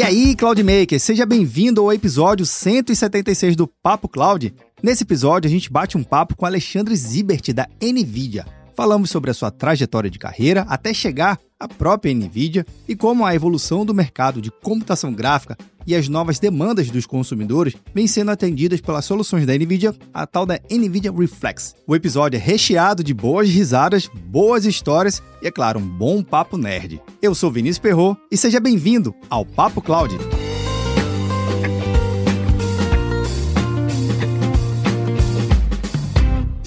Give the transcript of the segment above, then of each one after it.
E aí, Cloudmaker, seja bem-vindo ao episódio 176 do Papo Cloud. Nesse episódio, a gente bate um papo com Alexandre Zibert, da NVIDIA. Falamos sobre a sua trajetória de carreira até chegar à própria NVIDIA e como a evolução do mercado de computação gráfica e as novas demandas dos consumidores vêm sendo atendidas pelas soluções da NVIDIA, a tal da NVIDIA Reflex. O episódio é recheado de boas risadas, boas histórias e, é claro, um bom papo nerd. Eu sou Vinícius Perro e seja bem-vindo ao Papo Cloud.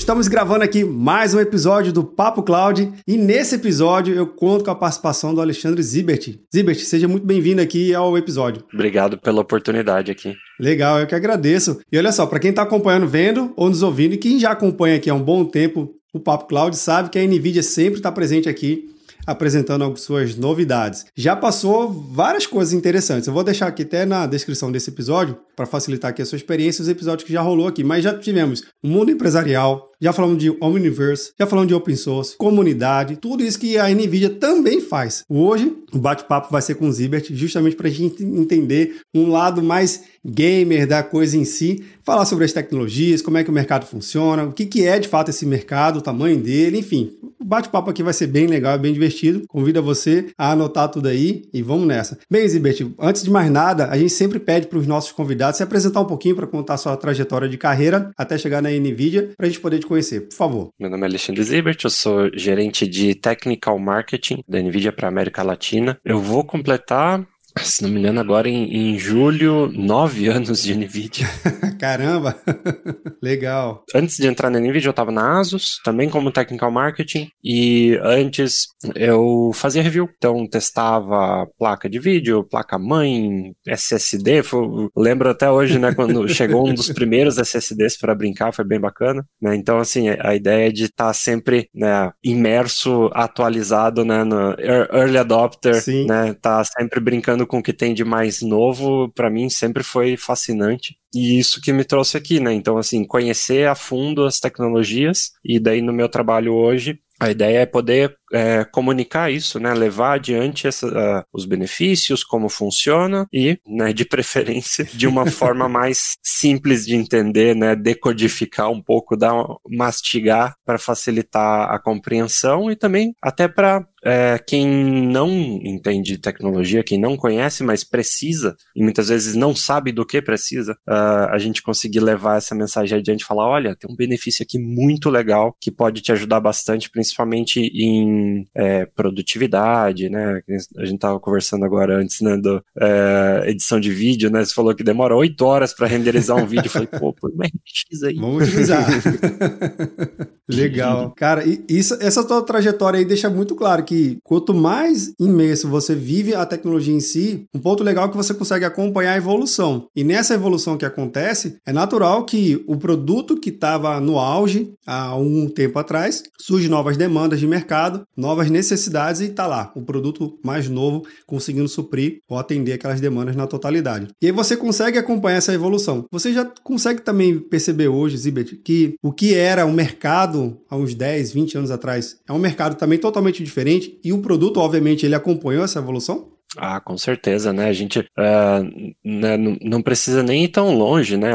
Estamos gravando aqui mais um episódio do Papo Cloud e nesse episódio eu conto com a participação do Alexandre Zibert. Zibert, seja muito bem-vindo aqui ao episódio. Obrigado pela oportunidade aqui. Legal, eu que agradeço. E olha só, para quem está acompanhando, vendo ou nos ouvindo e quem já acompanha aqui há um bom tempo o Papo Cloud sabe que a NVIDIA sempre está presente aqui apresentando suas novidades. Já passou várias coisas interessantes. Eu vou deixar aqui até na descrição desse episódio para facilitar aqui a sua experiência, os episódios que já rolou aqui. Mas já tivemos o mundo empresarial, já falamos de Omniverse, já falamos de open source, comunidade, tudo isso que a NVIDIA também faz. Hoje, o bate-papo vai ser com o Zibert, justamente para a gente entender um lado mais gamer da coisa em si, falar sobre as tecnologias, como é que o mercado funciona, o que, que é de fato esse mercado, o tamanho dele, enfim. O bate-papo aqui vai ser bem legal, bem divertido. Convido você a anotar tudo aí e vamos nessa. Bem, Zibert, antes de mais nada, a gente sempre pede para os nossos convidados se apresentar um pouquinho para contar sua trajetória de carreira até chegar na NVIDIA, para a gente poder te conhecer, por favor. Meu nome é Alexandre Zibert, eu sou gerente de Technical Marketing da NVIDIA para América Latina. Eu vou completar se não me engano, agora em, em julho, nove anos de NVIDIA. Caramba! Legal. Antes de entrar na NVIDIA, eu estava na Asus, também como Technical Marketing, e antes eu fazia review. Então, testava placa de vídeo, placa-mãe, SSD. Foi, lembro até hoje, né, quando chegou um dos primeiros SSDs para brincar, foi bem bacana. Né? Então, assim, a ideia de estar tá sempre né, imerso, atualizado né, no Early Adopter, Sim. né, tá sempre brincando com o que tem de mais novo, para mim sempre foi fascinante. E isso que me trouxe aqui, né? Então, assim, conhecer a fundo as tecnologias, e daí no meu trabalho hoje, a ideia é poder é, comunicar isso, né, levar adiante essa, uh, os benefícios, como funciona e, né, de preferência, de uma forma mais simples de entender, né, decodificar um pouco, dar, mastigar para facilitar a compreensão e também até para é, quem não entende tecnologia, quem não conhece, mas precisa, e muitas vezes não sabe do que precisa, uh, a gente conseguir levar essa mensagem adiante e falar: olha, tem um benefício aqui muito legal que pode te ajudar bastante, principalmente em é, produtividade, né? A gente tava conversando agora antes, né, do é, edição de vídeo, né? Você falou que demora oito horas para renderizar um vídeo. Eu falei, pô, põe uma RX aí. Vamos utilizar. Legal. Cara, isso, essa tua trajetória aí deixa muito claro que quanto mais imerso você vive a tecnologia em si, um ponto legal é que você consegue acompanhar a evolução. E nessa evolução que acontece, é natural que o produto que estava no auge há um tempo atrás surge novas demandas de mercado, novas necessidades e tá lá, o produto mais novo conseguindo suprir ou atender aquelas demandas na totalidade. E aí você consegue acompanhar essa evolução. Você já consegue também perceber hoje, Zibet, que o que era o mercado há uns 10, 20 anos atrás é um mercado também totalmente diferente e o produto, obviamente, ele acompanhou essa evolução? Ah, com certeza, né? A gente uh, né, não precisa nem ir tão longe, né?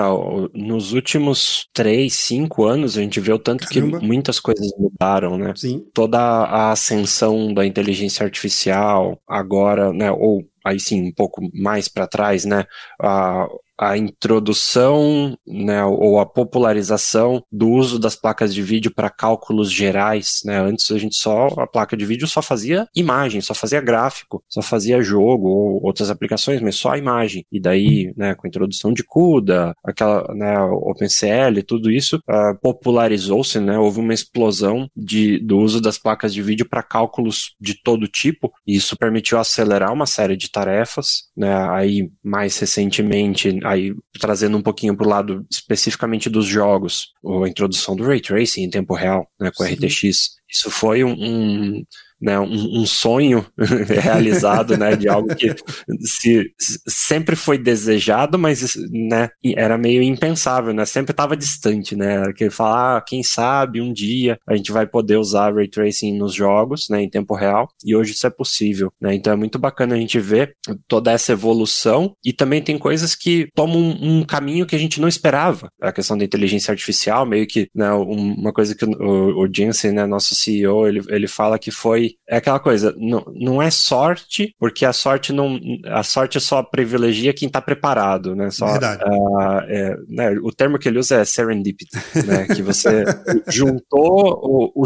Nos últimos três, cinco anos, a gente vê o tanto Caramba. que muitas coisas mudaram, né? Sim. Toda a ascensão da inteligência artificial, agora, né? Ou aí sim, um pouco mais para trás, né? A, a introdução né, ou a popularização do uso das placas de vídeo para cálculos gerais. Né? Antes a gente só, a placa de vídeo só fazia imagem, só fazia gráfico, só fazia jogo ou outras aplicações, mas só a imagem. E daí, né, com a introdução de CUDA, aquela, né, OpenCL, tudo isso uh, popularizou-se, né, houve uma explosão de, do uso das placas de vídeo para cálculos de todo tipo, e isso permitiu acelerar uma série de tarefas, né, aí mais recentemente aí trazendo um pouquinho para o lado especificamente dos jogos, a introdução do Ray Tracing em tempo real, né, com Sim. RTX, isso foi um, um né, um, um sonho realizado, né, de algo que se, sempre foi desejado, mas né, era meio impensável, né, sempre estava distante, né, que falar, ah, quem sabe um dia a gente vai poder usar ray tracing nos jogos, né, em tempo real, e hoje isso é possível, né, então é muito bacana a gente ver toda essa evolução e também tem coisas que tomam um, um caminho que a gente não esperava, a questão da inteligência artificial, meio que, né, uma coisa que o, o Jensen, né, nosso CEO, ele, ele fala que foi, é aquela coisa, não, não é sorte, porque a sorte não, a sorte só privilegia quem está preparado, né, só, Verdade. Uh, é, né, o termo que ele usa é serendipity, né, que você juntou o, o,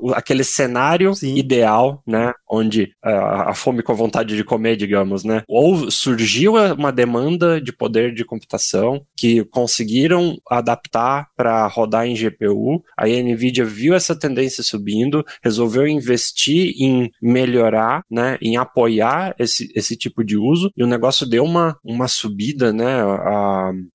o, aquele cenário Sim. ideal, né, onde uh, a fome com a vontade de comer, digamos, né, ou surgiu uma demanda de poder de computação que conseguiram adaptar para rodar em GPU, aí a NVIDIA viu essa tendência subindo, resolveu investir em melhorar, né, em apoiar esse, esse tipo de uso, e o negócio deu uma, uma subida, né,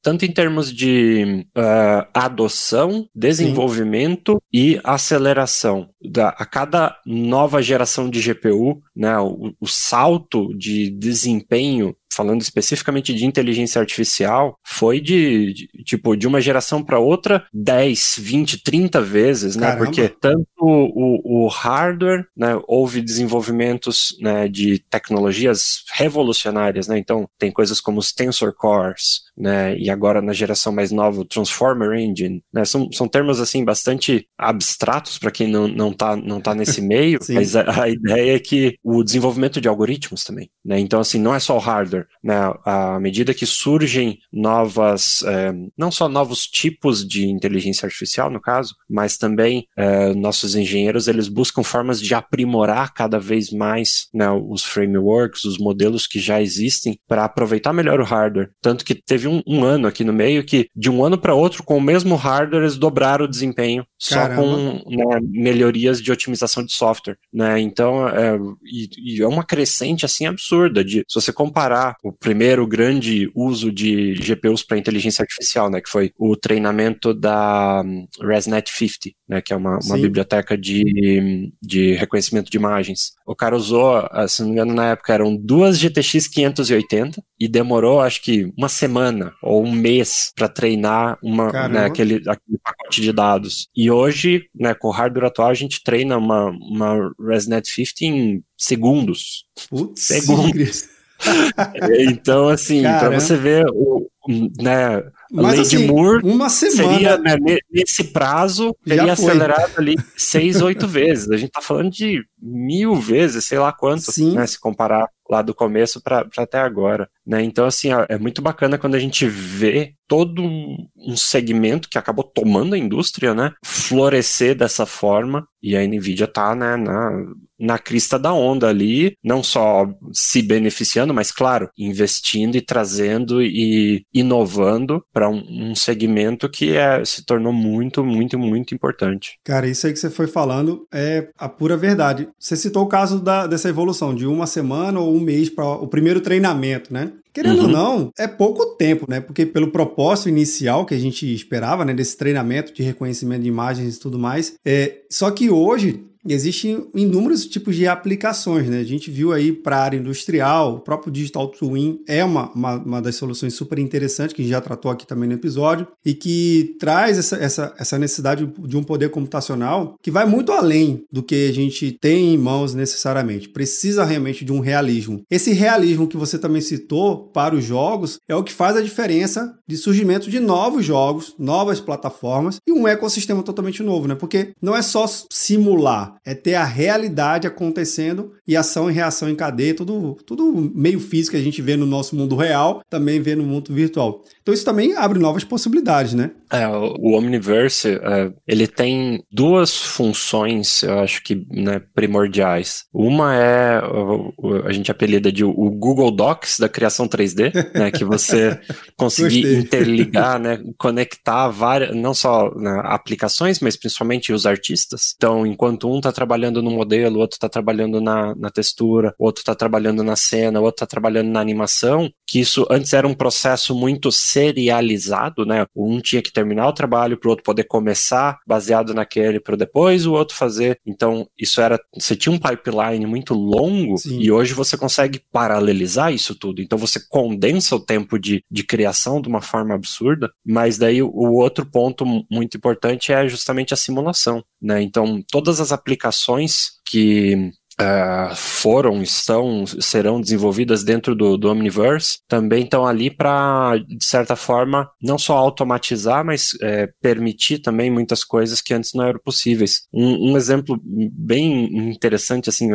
tanto em termos de uh, adoção, desenvolvimento Sim. e aceleração. Da, a cada nova geração de GPU, né, o, o salto de desempenho falando especificamente de inteligência artificial, foi de, de tipo, de uma geração para outra 10, 20, 30 vezes, né? Caramba. Porque tanto o, o hardware, né, houve desenvolvimentos né, de tecnologias revolucionárias, né? Então, tem coisas como os Tensor Cores, né? E agora na geração mais nova, o Transformer Engine, né? São, são termos, assim, bastante abstratos para quem não, não, tá, não tá nesse meio, mas a, a ideia é que o desenvolvimento de algoritmos também, né? Então, assim, não é só o hardware, né, à medida que surgem novas, é, não só novos tipos de inteligência artificial, no caso, mas também é, nossos engenheiros, eles buscam formas de aprimorar cada vez mais né, os frameworks, os modelos que já existem, para aproveitar melhor o hardware. Tanto que teve um, um, ano aqui no meio que, de um ano para outro, com o mesmo hardware, eles dobraram o desempenho, Caramba. só com né, melhorias de otimização de software. Né? Então, é, e, e é uma crescente assim absurda. De, se você comparar o primeiro grande uso de GPUs para inteligência artificial, né, que foi o treinamento da hum, ResNet 50, né, que é uma, uma biblioteca de, de reconhecimento de imagens. O cara usou, ah, se não me engano, na época eram duas GTX 580 e demorou, acho que, uma semana ou um mês para treinar uma, né, aquele, aquele pacote de dados. E hoje, né, com o hardware atual, a gente treina uma, uma ResNet 50 em segundos. Putz, segundos. Então, assim, para você ver o, né, Mas, Lady assim, Moore uma semana seria, né, nesse prazo, teria acelerado ali seis, oito vezes. A gente tá falando de mil vezes, sei lá quanto, né, se comparar lá do começo para até agora. Né? Então, assim, é muito bacana quando a gente vê todo um segmento que acabou tomando a indústria, né, florescer dessa forma, e a NVIDIA tá, né, na, na crista da onda ali, não só se beneficiando, mas, claro, investindo e trazendo e inovando para um, um, segmento que é, se tornou muito, muito, muito importante. Cara, isso aí que você foi falando é a pura verdade. Você citou o caso da, dessa evolução de uma semana ou um mês para o primeiro treinamento, né? Querendo uhum. ou não, é pouco tempo, né? Porque pelo propósito inicial que a gente esperava, né? Desse treinamento de reconhecimento de imagens e tudo mais. É, só que hoje existem inúmeros tipos de aplicações, né? A gente viu aí para a área industrial, o próprio Digital Twin é uma, uma, uma, das soluções super interessantes, que a gente já tratou aqui também no episódio, e que traz essa, essa, essa necessidade de um poder computacional que vai muito além do que a gente tem em mãos necessariamente. Precisa realmente de um realismo. Esse realismo que você também citou para os jogos é o que faz a diferença de surgimento de novos jogos, novas plataformas e um ecossistema totalmente novo, né? Porque não é só simular é ter a realidade acontecendo e ação e reação em cadeia, tudo, tudo meio físico que a gente vê no nosso mundo real, também vê no mundo virtual. Então isso também abre novas possibilidades, né? É, o Omniverse, é, ele tem duas funções, eu acho que né, primordiais. Uma é, a gente apelida de o Google Docs da criação 3D, né, que você conseguir interligar, né, conectar várias, não só né, aplicações, mas principalmente os artistas. Então, enquanto um está trabalhando no modelo, outro está trabalhando na, na textura, outro está trabalhando na cena, outro está trabalhando na animação, que isso antes era um processo muito serializado, né? Um tinha que terminar o trabalho para o outro poder começar baseado naquele para depois o outro fazer. Então, isso era, você tinha um pipeline muito longo Sim. e hoje você consegue paralelizar isso tudo. Então, você condensa o tempo de, de criação de uma forma absurda, mas daí o, o outro ponto muito importante é justamente a simulação, né? Então, todas as aplicações que Uh, foram, estão, serão desenvolvidas dentro do, do Omniverse, também estão ali para, de certa forma, não só automatizar, mas é, permitir também muitas coisas que antes não eram possíveis. Um, um exemplo bem interessante, assim,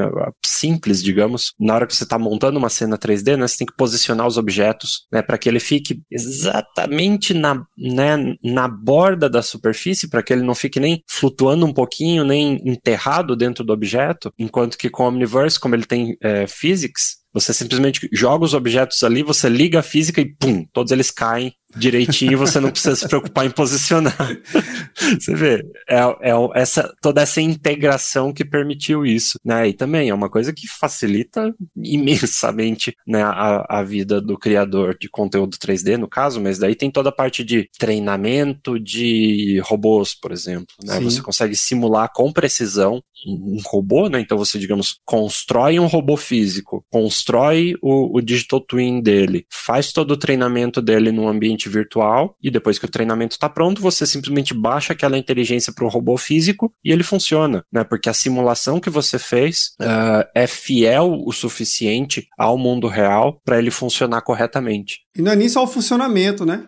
simples, digamos, na hora que você está montando uma cena 3D, né, você tem que posicionar os objetos né, para que ele fique exatamente na, né, na borda da superfície, para que ele não fique nem flutuando um pouquinho, nem enterrado dentro do objeto, enquanto que com o Omniverse, como ele tem é, physics, você simplesmente joga os objetos ali, você liga a física e pum, todos eles caem direitinho, você não precisa se preocupar em posicionar. você vê, é, é essa, toda essa integração que permitiu isso, né? E também é uma coisa que facilita imensamente né, a, a vida do criador de conteúdo 3D, no caso, mas daí tem toda a parte de treinamento de robôs, por exemplo, né? Sim. Você consegue simular com precisão um robô, né? Então você, digamos, constrói um robô físico, constrói o, o digital twin dele, faz todo o treinamento dele num ambiente ambiente virtual e depois que o treinamento está pronto, você simplesmente baixa aquela inteligência para o robô físico e ele funciona, né? Porque a simulação que você fez uh, é fiel o suficiente ao mundo real para ele funcionar corretamente. E não é nem só o funcionamento, né?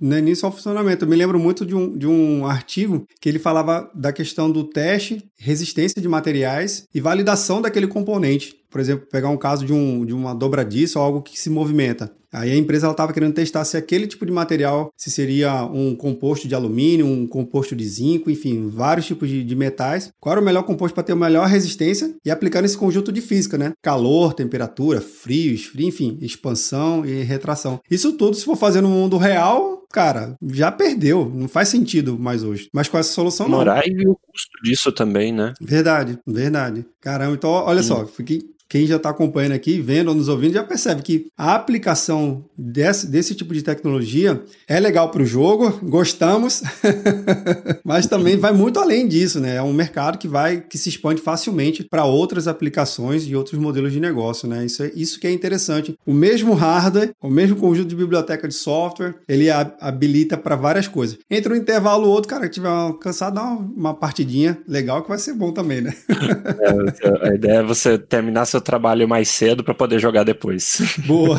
Não é nem só o funcionamento. Eu me lembro muito de um, de um artigo que ele falava da questão do teste, resistência de materiais e validação daquele componente. Por exemplo, pegar um caso de, um, de uma dobradiça ou algo que se movimenta. Aí a empresa estava querendo testar se aquele tipo de material, se seria um composto de alumínio, um composto de zinco, enfim, vários tipos de, de metais. Qual era o melhor composto para ter a melhor resistência e aplicar nesse conjunto de física, né? Calor, temperatura, frio, esfrio, enfim, expansão e retração. Isso tudo, se for fazer no mundo real, cara, já perdeu. Não faz sentido mais hoje. Mas com essa solução, não. Morar e o custo disso também, né? Verdade, verdade. Caramba, então olha hum. só, fiquei quem já está acompanhando aqui, vendo ou nos ouvindo, já percebe que a aplicação desse, desse tipo de tecnologia é legal para o jogo, gostamos, mas também vai muito além disso, né? É um mercado que vai que se expande facilmente para outras aplicações e outros modelos de negócio, né? Isso, é, isso que é interessante. O mesmo hardware, o mesmo conjunto de biblioteca de software, ele habilita para várias coisas. Entre um intervalo ou outro, cara, que tiver cansado, dá uma, uma partidinha legal que vai ser bom também, né? é, a ideia é você terminar seu trabalho mais cedo para poder jogar depois. Boa.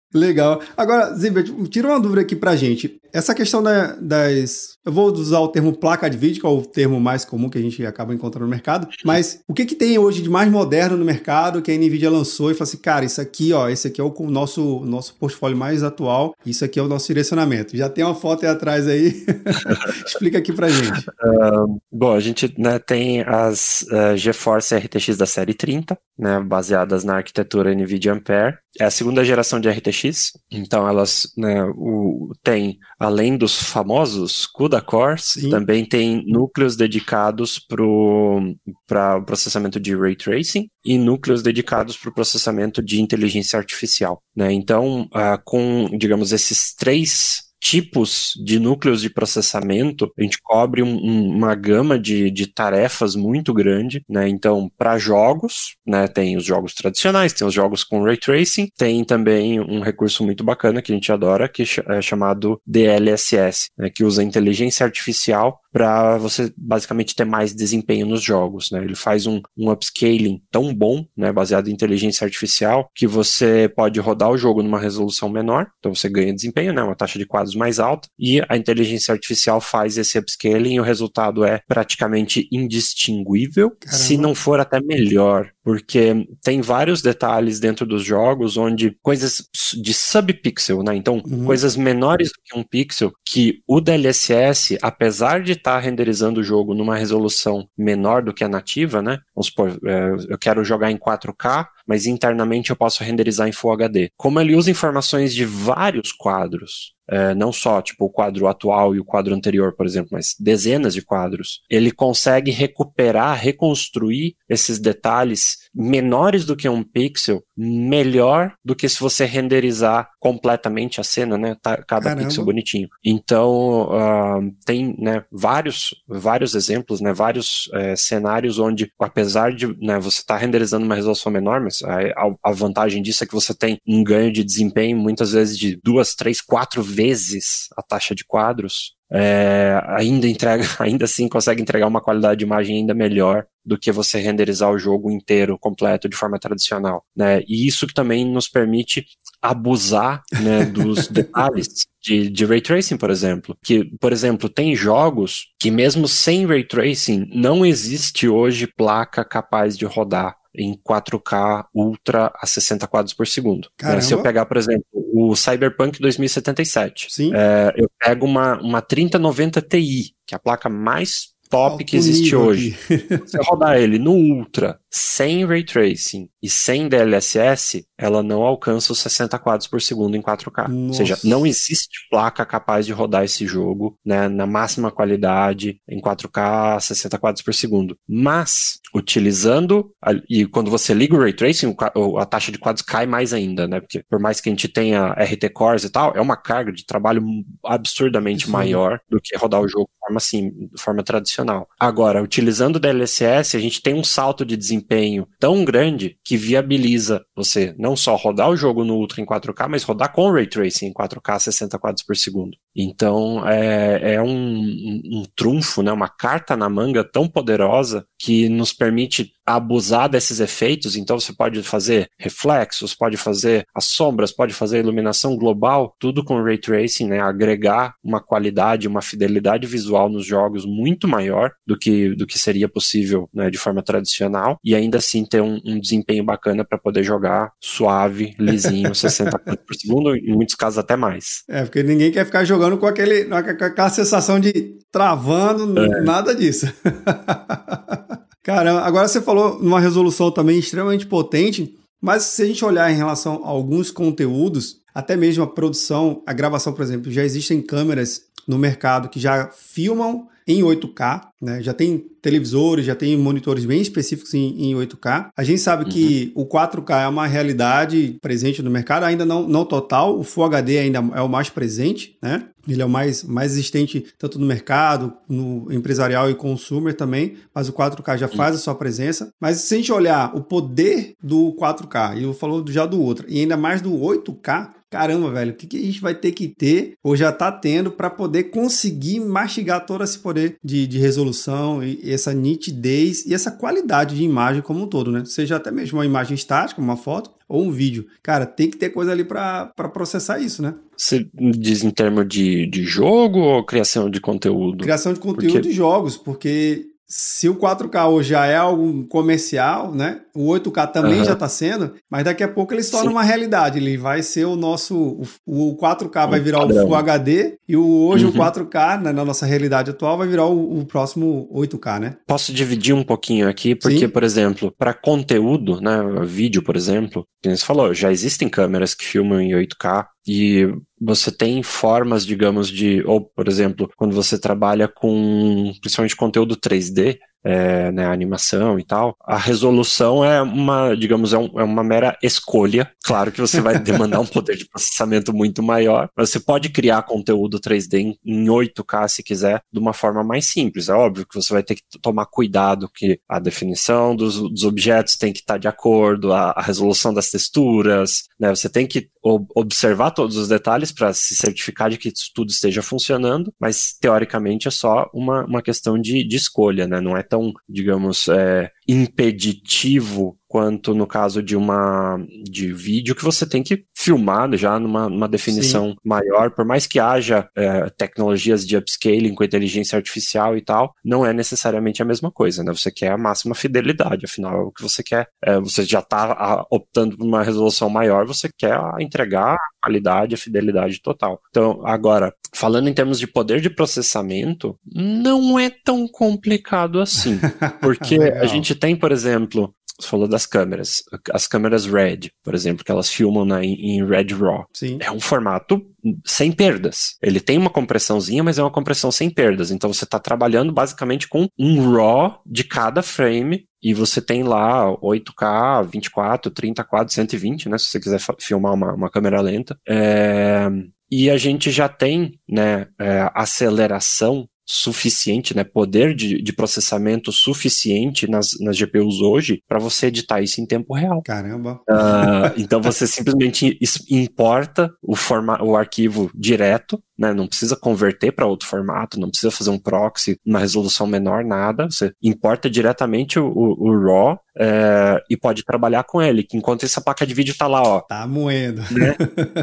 Legal. Agora, Zimber, tira uma dúvida aqui pra gente. Essa questão da, das. Eu vou usar o termo placa de vídeo, que é o termo mais comum que a gente acaba encontrando no mercado. Mas o que, que tem hoje de mais moderno no mercado que a Nvidia lançou e falou assim, cara, isso aqui, ó, esse aqui é o nosso, nosso portfólio mais atual, isso aqui é o nosso direcionamento. Já tem uma foto aí atrás aí. Explica aqui pra gente. Uh, bom, a gente né, tem as uh, GeForce RTX da série 30, né, baseadas na arquitetura NVIDIA Ampere. É a segunda geração de RTX, então elas né, o, tem, além dos famosos CUDA cores, Sim. também tem núcleos dedicados para o pro processamento de Ray Tracing e núcleos dedicados para o processamento de inteligência artificial. Né? Então, uh, com, digamos, esses três tipos de núcleos de processamento, a gente cobre um, um, uma gama de, de tarefas muito grande, né? Então, para jogos, né, tem os jogos tradicionais, tem os jogos com ray tracing, tem também um recurso muito bacana que a gente adora, que é chamado DLSS, né, que usa inteligência artificial para você basicamente ter mais desempenho nos jogos, né? Ele faz um, um upscaling tão bom, né, baseado em inteligência artificial, que você pode rodar o jogo numa resolução menor, então você ganha desempenho, né, uma taxa de quadros mais alta, e a inteligência artificial faz esse upscaling e o resultado é praticamente indistinguível, Caramba. se não for até melhor, porque tem vários detalhes dentro dos jogos onde coisas de subpixel, né? Então, uhum. coisas menores do que um pixel, que o DLSS, apesar de estar tá renderizando o jogo numa resolução menor do que a nativa, né? Vamos supor, é, eu quero jogar em 4K, mas internamente eu posso renderizar em Full HD. Como ele usa informações de vários quadros, é, não só tipo o quadro atual e o quadro anterior, por exemplo, mas dezenas de quadros, ele consegue recuperar, reconstruir esses detalhes menores do que um pixel, melhor do que se você renderizar completamente a cena, né? Tá, cada Caramba. pixel bonitinho. Então, uh, tem né, vários, vários exemplos, né, vários é, cenários onde, apesar de né, você estar tá renderizando uma resolução menor, mas a, a, vantagem disso é que você tem um ganho de desempenho muitas vezes de duas, três, quatro vezes a taxa de quadros é, ainda entrega, ainda assim consegue entregar uma qualidade de imagem ainda melhor do que você renderizar o jogo inteiro, completo, de forma tradicional, né? E isso que também nos permite abusar né, dos detalhes de, de ray tracing, por exemplo. Que, por exemplo, tem jogos que mesmo sem ray tracing não existe hoje placa capaz de rodar em 4K Ultra a 60 quadros por segundo. Né? Se eu pegar, por exemplo, o Cyberpunk 2077, é, eu pego uma, uma 3090 Ti, que é a placa mais top Alto que existe hoje. Se eu rodar ele no Ultra, sem Ray Tracing e sem DLSS, ela não alcança os 60 quadros por segundo em 4K. Nossa. Ou seja, não existe placa capaz de rodar esse jogo né, na máxima qualidade em 4K 60 quadros por segundo. Mas, utilizando, a, e quando você liga o Ray Tracing, a taxa de quadros cai mais ainda, né? Porque por mais que a gente tenha RT Cores e tal, é uma carga de trabalho absurdamente Sim. maior do que rodar o jogo de forma, assim, de forma tradicional. Agora, utilizando o DLSS, a gente tem um salto de desempenho tão grande que viabiliza você não só rodar o jogo no Ultra em 4K, mas rodar com Ray Tracing em 4K 60 quadros por segundo. Então é, é um, um, trunfo, né, uma carta na manga tão poderosa que nos permite abusar desses efeitos. Então você pode fazer reflexos, pode fazer as sombras, pode fazer iluminação global, tudo com Ray Tracing, né, agregar uma qualidade, uma fidelidade visual nos jogos muito maior do que, do que seria possível né, de forma tradicional e ainda assim ter um, um desempenho bacana para poder jogar suave, lisinho, 60 por segundo, em muitos casos até mais. É, porque ninguém quer ficar jogando com, aquele, com aquela sensação de travando, é. nada disso. Cara, agora você falou numa resolução também extremamente potente, mas se a gente olhar em relação a alguns conteúdos, até mesmo a produção, a gravação, por exemplo, já existem câmeras no mercado que já filmam em 8K, né? Já tem televisores, já tem monitores bem específicos em, em 8K. A gente sabe uhum. que o 4K é uma realidade presente no mercado, ainda não, não total. O Full HD ainda é o mais presente, né? Ele é o mais, mais existente tanto no mercado, no empresarial e consumer também, mas o 4K já faz a sua presença. Mas se a gente olhar o poder do 4K, e eu falo já do outro, e ainda mais do 8K, caramba, velho, o que, que, a gente vai ter que ter, ou já está tendo, para poder conseguir mastigar todo esse poder de, de, resolução e essa nitidez e essa qualidade de imagem como um todo, né? Seja até mesmo uma imagem estática, uma foto, ou um vídeo. Cara, tem que ter coisa ali para processar isso, né? Você diz em termos de, de jogo ou criação de conteúdo? Criação de conteúdo porque... de jogos, porque se o 4K hoje já é algo comercial, né? O 8K também uhum. já está sendo, mas daqui a pouco ele se torna Sim. uma realidade. Ele vai ser o nosso. O, o 4K vai virar padrão. o Full HD e o, hoje uhum. o 4K, né, na nossa realidade atual, vai virar o, o, próximo 8K, né? Posso dividir um pouquinho aqui, porque, Sim. por exemplo, para conteúdo, né? Vídeo, por exemplo, como você falou, já existem câmeras que filmam em 8K. E você tem formas, digamos, de, ou por exemplo, quando você trabalha com principalmente conteúdo 3D, é, né, animação e tal, a resolução é uma, digamos, é, um, é, uma mera escolha. Claro que você vai demandar um poder de processamento muito maior, mas você pode criar conteúdo 3D em, em 8K se quiser, de uma forma mais simples. É óbvio que você vai ter que tomar cuidado que a definição dos, dos objetos tem que estar de acordo, a, a resolução das texturas, né? Você tem que observar todos os detalhes para se certificar de que tudo esteja funcionando, mas teoricamente é só uma, uma questão de, de escolha, né? Não é tão, digamos, é, impeditivo quanto no caso de uma de vídeo que você tem que filmar já numa, numa definição Sim. maior, por mais que haja é, tecnologias de upscaling com inteligência artificial e tal, não é necessariamente a mesma coisa, né? Você quer a máxima fidelidade, afinal, o que você quer, é, você já está optando por uma resolução maior, você quer entregar a qualidade, a fidelidade total. Então, agora, falando em termos de poder de processamento, não é tão complicado assim, porque a gente tem, por exemplo, você falou das câmeras. As câmeras RED, por exemplo, que elas filmam na, em RED RAW. Sim. É um formato sem perdas. Ele tem uma compressãozinha, mas é uma compressão sem perdas. Então você está trabalhando basicamente com um RAW de cada frame e você tem lá 8K, 24, 30 quadros, 120, né? Se você quiser filmar uma, uma câmera lenta. É... E a gente já tem né, é, aceleração suficiente, né, poder de, de processamento suficiente nas, nas GPUs hoje para você editar isso em tempo real. Caramba! Uh, então você simplesmente importa o, forma, o arquivo direto né? Não precisa converter para outro formato, não precisa fazer um proxy, uma resolução menor, nada. Você importa diretamente o, o, o RAW é, e pode trabalhar com ele, que enquanto essa placa de vídeo tá lá, ó. Tá moendo. Né?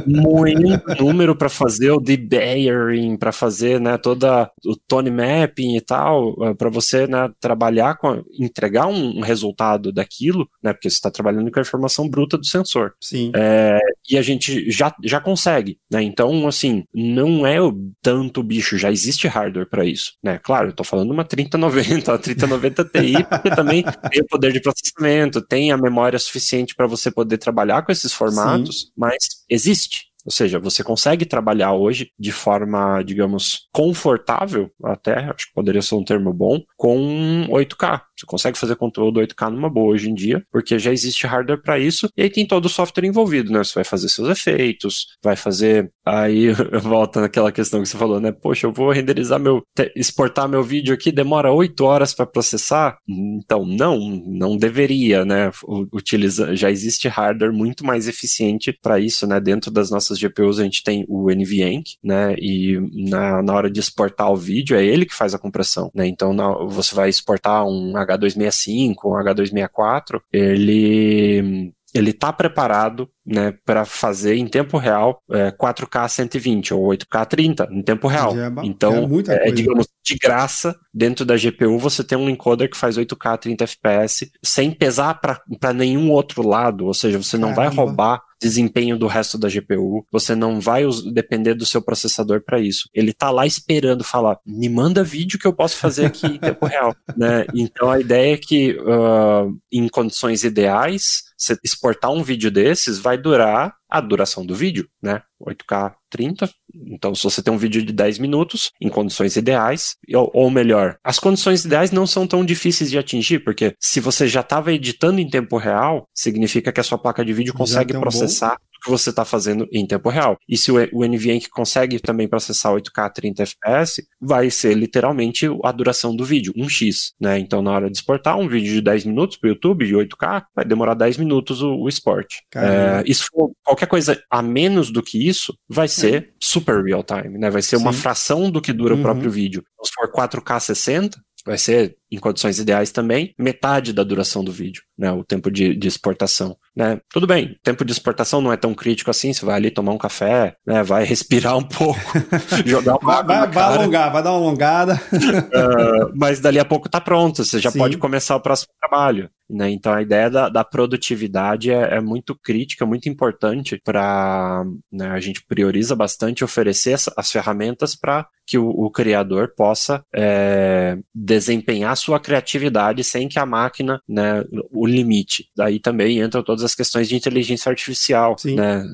Moendo número para fazer o debayering, para fazer, né, toda o tone mapping e tal, é, para você, né, trabalhar com, entregar um resultado daquilo, né, porque você está trabalhando com a informação bruta do sensor. Sim. É, e a gente já, já consegue, né? Então, assim, não é tanto bicho, já existe hardware para isso, né? Claro, eu tô falando uma 3090, uma 3090 Ti, porque também tem o poder de processamento, tem a memória suficiente para você poder trabalhar com esses formatos, Sim. mas existe. Ou seja, você consegue trabalhar hoje de forma, digamos, confortável, até, acho que poderia ser um termo bom, com 8K. Você consegue fazer conteúdo 8K numa boa hoje em dia, porque já existe hardware para isso, e aí tem todo o software envolvido, né? Você vai fazer seus efeitos, vai fazer. Aí volta naquela questão que você falou, né? Poxa, eu vou renderizar meu. exportar meu vídeo aqui, demora 8 horas para processar? Então, não, não deveria, né? Utiliza, já existe hardware muito mais eficiente para isso, né? Dentro das nossas GPUs a gente tem o NVENC, né? E na, na hora de exportar o vídeo, é ele que faz a compressão, né? Então, na, você vai exportar um H265, um H264, ele ele está preparado né, para fazer em tempo real é, 4K 120 ou 8K 30 em tempo real. É, então, é, é, digamos, de graça, dentro da GPU você tem um encoder que faz 8K 30 FPS sem pesar para nenhum outro lado, ou seja, você não Caramba. vai roubar desempenho do resto da GPU, você não vai depender do seu processador para isso. Ele tá lá esperando falar, me manda vídeo que eu posso fazer aqui em tempo real, né? Então a ideia é que uh, em condições ideais, você exportar um vídeo desses vai durar a duração do vídeo, né? 8K 30. Então, se você tem um vídeo de 10 minutos, em condições ideais, ou, ou, melhor, as condições ideais não são tão difíceis de atingir, porque se você já estava editando em tempo real, significa que a sua placa de vídeo consegue processar bom que você está fazendo em tempo real. E se o NVENC consegue também processar 8K 30 FPS, vai ser literalmente a duração do vídeo, 1x, né? Então, na hora de exportar um vídeo de 10 minutos para o YouTube, de 8K, vai demorar 10 minutos o, o export. É, isso qualquer coisa a menos do que isso, vai ser é. super real time, né? Vai ser Sim. uma fração do que dura uhum. o próprio vídeo. Então, se for 4K 60, vai ser em condições ideais também, metade da duração do vídeo, né, o tempo de, de exportação. Né? Tudo bem, o tempo de exportação não é tão crítico assim, você vai ali tomar um café, né, vai respirar um pouco, jogar uma vai, vai, vai alongar, vai dar uma alongada. uh, mas dali a pouco tá pronto, você já Sim. pode começar o próximo trabalho. Né? Então a ideia da, da produtividade é, é, muito crítica, muito importante para né, a gente prioriza bastante oferecer as, as ferramentas para que o, o, criador possa é, desempenhar sua criatividade sem que a máquina né, o limite. Daí também entram todas as questões de inteligência artificial. Sim. Né?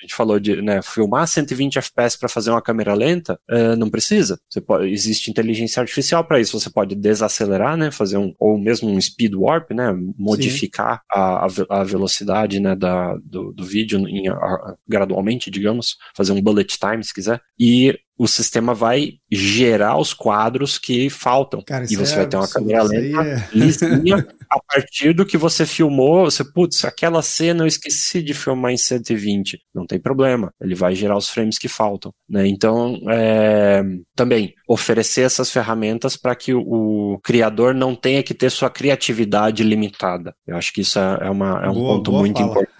A gente falou de né, filmar 120 FPS para fazer uma câmera lenta, uh, não precisa. Pode, existe inteligência artificial para isso. Você pode desacelerar, né, fazer um ou mesmo um speed warp, né, modificar a, a, velocidade né, da, do, do vídeo em, a, gradualmente, digamos, fazer um bullet time se quiser. E o sistema vai gerar os quadros que faltam. Cara, e você é vai ter uma câmera lenta é... lisinha a partir do que você filmou, você, putz, aquela cena eu esqueci de filmar em 120. Não tem problema, ele vai gerar os frames que faltam. Né? Então, é, também, oferecer essas ferramentas para que o, o, criador não tenha que ter sua criatividade limitada. Eu acho que isso é, é uma, é um boa, ponto boa muito fala. importante.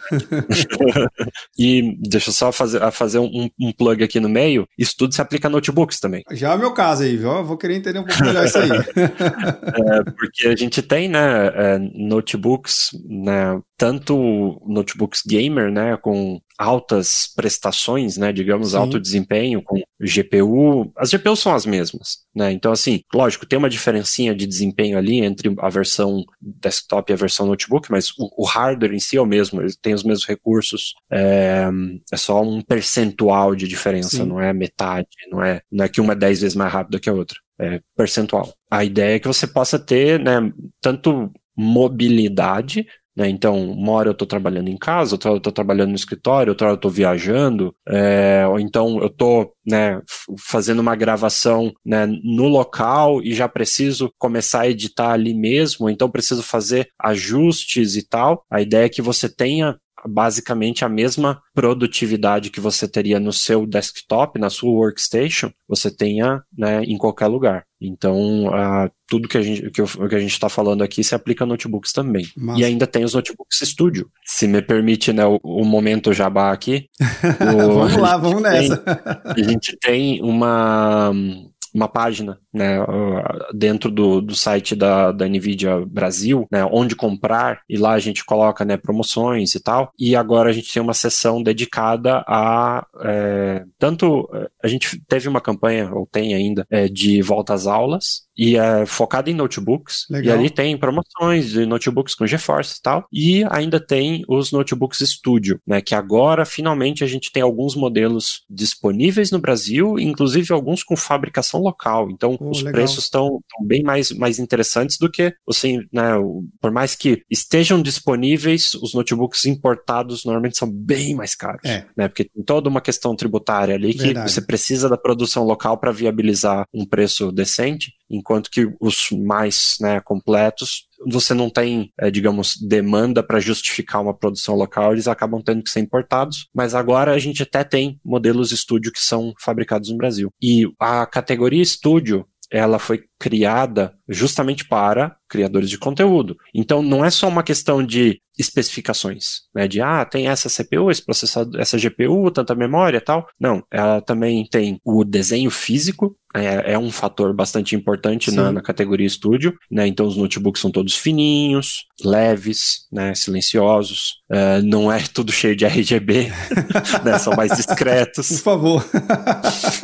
E deixa eu só fazer, fazer um, um, plug aqui no meio. Isso tudo se aplica a notebooks também. Já é o meu caso aí, viu? vou querer entender um pouco melhor isso aí. é, porque a gente tem, né, é, notebooks, né, tanto notebooks gamer, né, com altas prestações, né, digamos, Sim. alto desempenho, com GPU, as GPUs são as mesmas, né? Então, assim, lógico, tem uma diferencinha de desempenho ali entre a versão desktop e a versão notebook, mas o, o hardware em si é o mesmo, ele tem os mesmos recursos, é, é só um percentual de diferença, Sim. não é metade, não é, não é que uma é 10 vezes mais rápida que a outra, é percentual. A ideia é que você possa ter, né, tanto mobilidade né? Então, uma hora eu estou trabalhando em casa, outra hora eu estou trabalhando no escritório, outra hora eu estou viajando, é, ou então eu estou né, fazendo uma gravação né, no local e já preciso começar a editar ali mesmo, então preciso fazer ajustes e tal. A ideia é que você tenha basicamente a mesma produtividade que você teria no seu desktop, na sua workstation, você tenha né, em qualquer lugar. Então, uh, tudo que a gente que, que a gente está falando aqui se aplica a notebooks também. Massa. E ainda tem os notebooks Studio. Se me permite, né, o, o momento jabá aqui. O, vamos lá, vamos nessa. Tem, a gente tem uma uma página né, dentro do, do site da, da NVIDIA Brasil, né, onde comprar, e lá a gente coloca né, promoções e tal. E agora a gente tem uma sessão dedicada a é, tanto a gente teve uma campanha, ou tem ainda, é, de volta às aulas, e é focada em notebooks. Legal. E ali tem promoções de notebooks com GeForce e tal. E ainda tem os notebooks Studio, né? Que agora finalmente a gente tem alguns modelos disponíveis no Brasil, inclusive alguns com fabricação local. Então oh, os legal. preços estão bem mais, mais interessantes do que assim, né? Por mais que estejam disponíveis, os notebooks importados normalmente são bem mais caros, é. né? Porque tem toda uma questão tributária ali que Verdade. você precisa da produção local para viabilizar um preço decente enquanto que os mais né, completos você não tem, é, digamos, demanda para justificar uma produção local, eles acabam tendo que ser importados, mas agora a gente até tem modelos estúdio que são fabricados no Brasil. E a categoria estúdio, ela foi criada justamente para criadores de conteúdo. Então não é só uma questão de especificações, né, de ah, tem essa CPU, esse processador, essa GPU, tanta memória e tal. Não, ela também tem o desenho físico, é, é um fator bastante importante na, na, categoria estúdio, né? Então os notebooks são todos fininhos, leves, né? Silenciosos, uh, não é tudo cheio de RGB, né? São mais discretos. Por favor.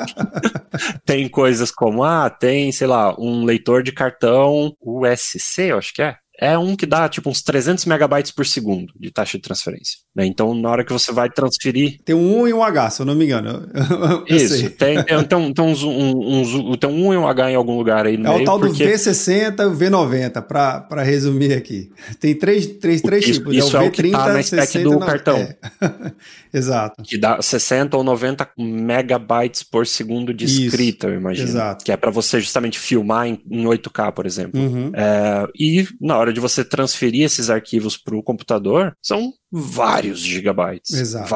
tem coisas como ah, tem, sei lá, um leitor de cartão USC, eu acho que é é um que dá tipo uns 300 megabytes por segundo de taxa de transferência. Né? Então, na hora que você vai transferir. Tem um U e um H, se eu não me engano. Eu Isso, sei. tem, tem, então, tem, uns, uns, uns, tem um U e um H em algum lugar aí no É meio, o tal porque... do V60 e o V90, para resumir aqui. Tem três, três, três isso, tipos. Isso é o, é o que tá na spec 60, do cartão. É. Exato. Que dá 60 ou 90 megabytes por segundo de escrita, eu imagino. Exato. Que é para você justamente filmar em, em 8K, por exemplo. Uhum. É, e na hora hora de você transferir esses arquivos para o computador, são vários gigabytes. Exato.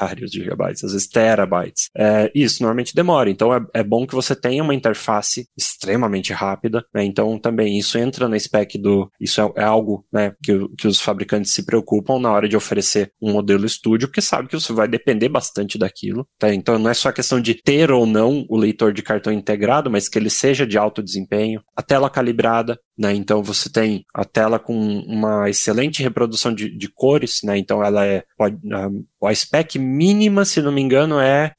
Vários gigabytes, às vezes terabytes. É, isso normalmente demora, então é, é, bom que você tenha uma interface extremamente rápida, né? Então também isso entra na spec do. Isso é, é algo né, que, que os fabricantes se preocupam na hora de oferecer um modelo estúdio, porque sabe que você vai depender bastante daquilo. Tá? Então não é só questão de ter ou não o leitor de cartão integrado, mas que ele seja de alto desempenho, a tela calibrada, né? Então você tem a tela com uma excelente reprodução de, de cores, né? Então ela é pode, a spec mínima, se não me engano, é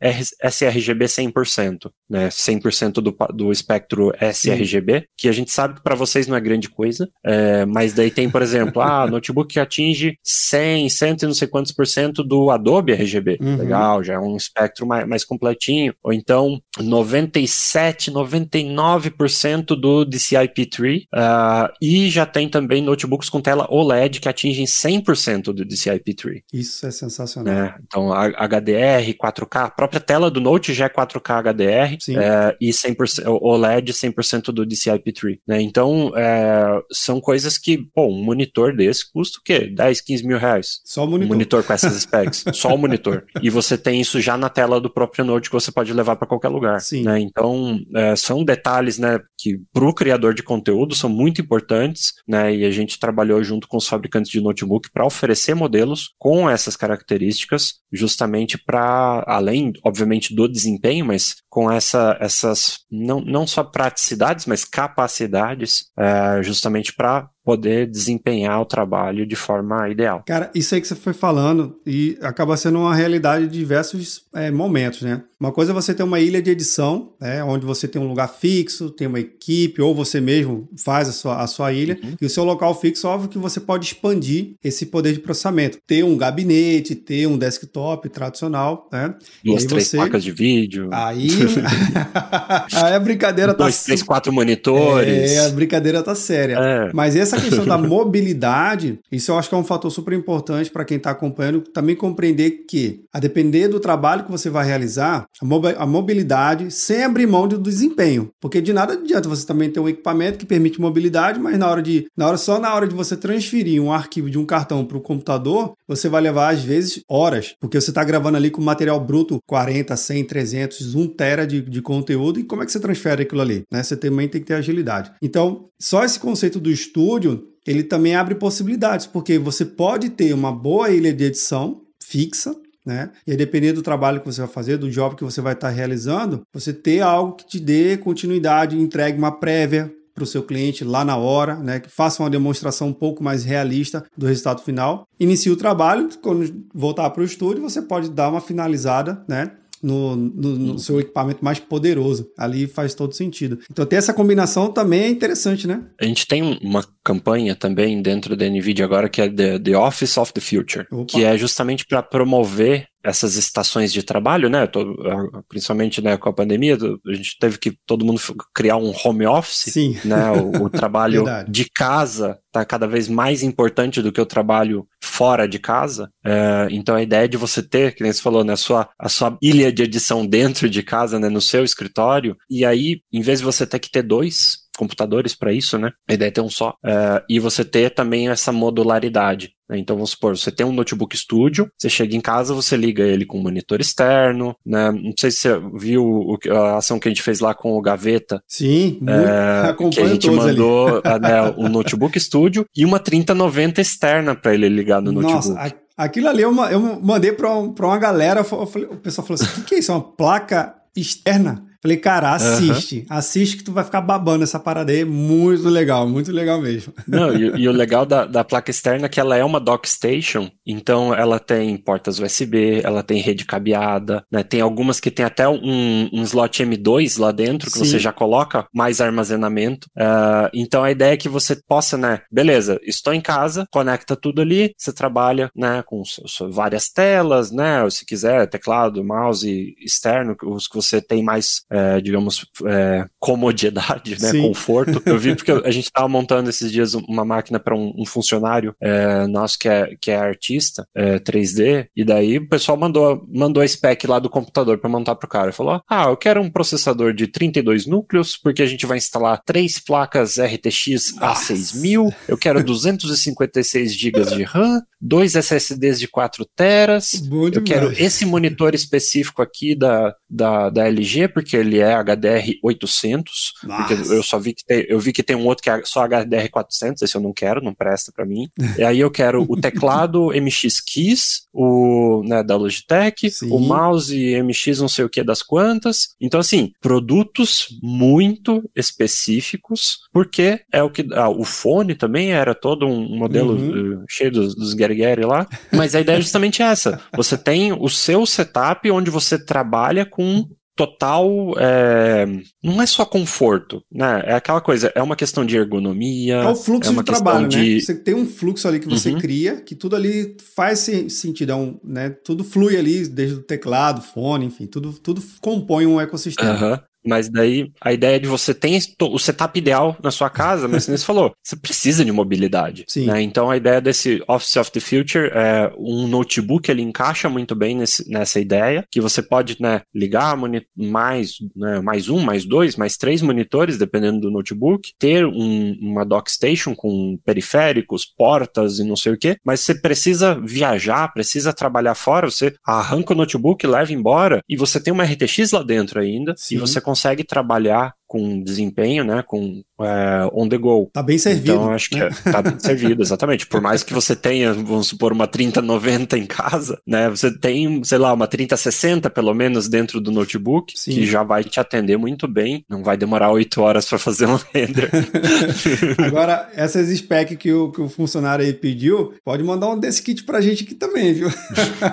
sRGB 100%, né? 100% do, do espectro sRGB, Sim. que a gente sabe que para vocês não é grande coisa, é, mas daí tem, por exemplo, ah, notebook que atinge 100, 100 e não sei quantos por cento do Adobe RGB. Uhum. Legal, já é um espectro mais, mais completinho. Ou então 97, 99% do DCI-P3 uh, e já tem também notebooks com tela OLED que atingem 100% do DCI-P3. Isso é sensacional. Né? Então, HDR, 4K, a própria tela do Note já é 4K HDR é, e 100%, OLED 100% do DCI-P3. Né? Então, é, são coisas que, pô, um monitor desse custa o quê? 10, 15 mil reais. Só o monitor. Um monitor com essas specs. Só o monitor. E você tem isso já na tela do próprio Note que você pode levar para qualquer lugar. Sim. Né? Então, é, são detalhes né, que para o criador de conteúdo são muito importantes, né? E a gente trabalhou junto com os fabricantes de notebook para oferecer modelos com essas características specifikas justamente para, além, obviamente, do desempenho, mas com essa, essas, não, não só praticidades, mas capacidades, é, justamente para poder desempenhar o trabalho de forma ideal. Cara, isso aí que você foi falando e acaba sendo uma realidade de diversos é, momentos, né? Uma coisa é você ter uma ilha de edição, né, onde você tem um lugar fixo, tem uma equipe, ou você mesmo faz a sua, a sua ilha, uhum. e o seu local fixo, óbvio que você pode expandir esse poder de processamento. Ter um gabinete, ter um desktop tradicional, né? Duas, três você... placas de vídeo. Aí, aí a brincadeira tá... Dois, três, quatro monitores. É, a brincadeira tá séria. É. Mas essa questão da mobilidade, isso eu acho que é um fator super importante para quem está acompanhando, também compreender que, a depender do trabalho que você vai realizar, a mobilidade sem abrir mão do desempenho. Porque de nada adianta você também ter um equipamento que permite mobilidade, mas na hora de. Na hora, só na hora de você transferir um arquivo de um cartão para o computador, você vai levar, às vezes, horas. Porque você está gravando ali com material bruto 40, 100, 300, 1 tera de, de conteúdo. E como é que você transfere aquilo ali? Né? Você também tem que ter agilidade. Então, só esse conceito do estúdio, ele também abre possibilidades, porque você pode ter uma boa ilha de edição fixa, né? E aí, dependendo do trabalho que você vai fazer, do job que você vai estar realizando, você ter algo que te dê continuidade, entregue uma prévia para o seu cliente lá na hora, né? Que faça uma demonstração um pouco mais realista do resultado final. Inicie o trabalho, quando voltar para o estúdio, você pode dar uma finalizada, né? no, no, no, seu equipamento mais poderoso. Ali faz todo sentido. Então, ter essa combinação também é interessante, né? A gente tem uma campanha também dentro da NVIDIA agora que é The, the Office of the Future, Opa. que é justamente para promover essas estações de trabalho, né? Principalmente né, com a pandemia, a gente teve que todo mundo criar um home office, Sim. né? O, o trabalho de casa está cada vez mais importante do que o trabalho fora de casa. É, então a ideia de você ter, que nem você falou, né, a sua, a sua ilha de edição dentro de casa, né, no seu escritório, e aí, em vez de você ter que ter dois, computadores para isso, né? A ideia é ter um só. Uh, e você ter também essa modularidade. Né? Então, vamos supor, você tem um notebook estúdio, você chega em casa, você liga ele com um monitor externo, né? Não sei se você viu a ação que a gente fez lá com o Gaveta. Sim, é, que a gente mandou né, o notebook estúdio e uma 3090 externa para ele ligar no Nossa, notebook. Aquilo ali eu, eu mandei para uma galera, falei, o pessoal falou assim: o que, que é isso? É uma placa externa? Falei, cara, assiste. Uhum. Assiste que tu vai ficar babando essa parada aí. Muito legal, muito legal mesmo. Não, e, e, o legal da, da placa externa é que ela é uma dock station, então ela tem portas USB, ela tem rede cabeada, né? Tem algumas que tem até um, um slot M2 lá dentro, que Sim. você já coloca mais armazenamento. Uh, então a ideia é que você possa, né? Beleza, estou em casa, conecta tudo ali, você trabalha, né? Com várias telas, né? Ou se quiser, teclado, mouse externo, os que você tem mais é, digamos, é, comodidade, né, Sim. conforto. Eu vi porque a gente estava montando esses dias uma máquina para um, um, funcionário é, nosso que é, que é artista, 3D, é, e daí o pessoal mandou, mandou a spec lá do computador para montar para o cara. Falou: Ah, eu quero um processador de 32 núcleos, porque a gente vai instalar três placas RTX A6000, eu quero 256 GB de RAM, dois SSDs de 4 teras, eu quero esse monitor específico aqui da, da, da LG, porque ele é HDR 800, Nossa. porque eu só vi que tem, eu vi que tem um outro que é só HDR 400, esse eu não quero, não presta para mim. e aí eu quero o teclado MX Keys, o né, da Logitech, Sim. o mouse MX não sei o que das quantas. Então assim, produtos muito específicos, porque é o que ah, o fone também era todo um modelo uhum. cheio dos, dos lá, mas a ideia é justamente essa. Você tem o seu setup onde você trabalha com total. É, não é só conforto, né? É aquela coisa, é uma questão de ergonomia. É o fluxo é de trabalho, né? de... né? Você tem um fluxo ali que você uhum. cria, que tudo ali faz sentido, é um, né? Tudo flui ali, desde o teclado, fone, enfim, tudo, tudo compõe um ecossistema. Uhum. Mas daí a ideia de você ter o setup ideal na sua casa, mas você falou, você precisa de mobilidade. Sim. Né? Então a ideia desse Office of the Future é um notebook, ele encaixa muito bem nesse, nessa ideia, que você pode né, ligar mais, né, mais um, mais dois, mais três monitores, dependendo do notebook, ter um, uma dock station com periféricos, portas e não sei o que, mas você precisa viajar, precisa trabalhar fora, você arranca o notebook, leva embora e você tem uma RTX lá dentro ainda, Sim. e você consegue trabalhar com desempenho, né? Com é, on the go. Tá bem servido. Então, acho que né? é, tá bem servido, exatamente. Por mais que você tenha, vamos supor, uma 3090 em casa, né? Você tem, sei lá, uma 3060 pelo menos dentro do notebook, Sim. que já vai te atender muito bem. Não vai demorar 8 horas para fazer um render. Agora, essas specs que o, que o funcionário aí pediu, pode mandar um desse kit pra gente aqui também, viu?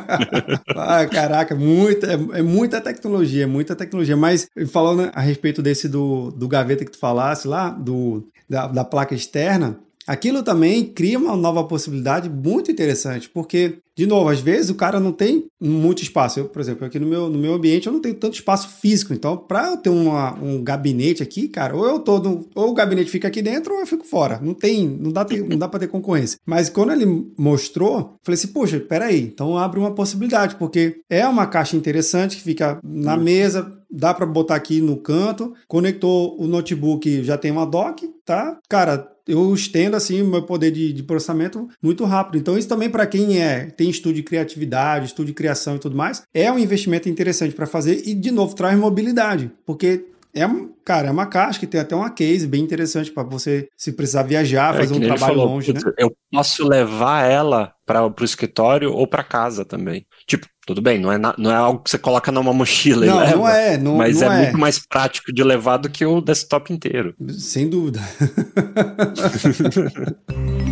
ah, caraca, muita, é, é, muita tecnologia, é muita tecnologia. Mas falando a respeito desse do, do gaveta que tu falasse lá, do, da, da placa externa, aquilo também cria uma nova possibilidade muito interessante, porque, de novo, às vezes o cara não tem muito espaço. Eu, por exemplo, aqui no meu, no meu ambiente eu não tenho tanto espaço físico. Então, para eu ter uma, um gabinete aqui, cara, ou eu tô no, ou o gabinete fica aqui dentro ou eu fico fora. Não tem, não dá, não dá para ter concorrência. Mas quando ele mostrou, falei assim, poxa, peraí, então abre uma possibilidade, porque é uma caixa interessante que fica na mesa, dá para botar aqui no canto, conectou o notebook, já tem uma dock, tá? Cara, eu estendo assim o meu poder de, de processamento muito rápido. Então, isso também para quem é tem estudo de criatividade, estudo de criação e tudo mais, é um investimento interessante para fazer e, de novo, traz mobilidade, porque é, cara, é uma caixa que tem até uma case bem interessante para você, se precisar viajar, é, fazer um trabalho falou, longe, né? Eu posso levar ela para o escritório ou para casa também. Tipo, tudo bem, não é, na, não é algo que você coloca numa mochila não, e leva. Não é, não, mas não é, é, muito mais prático de levar do que o desktop inteiro. Sem dúvida.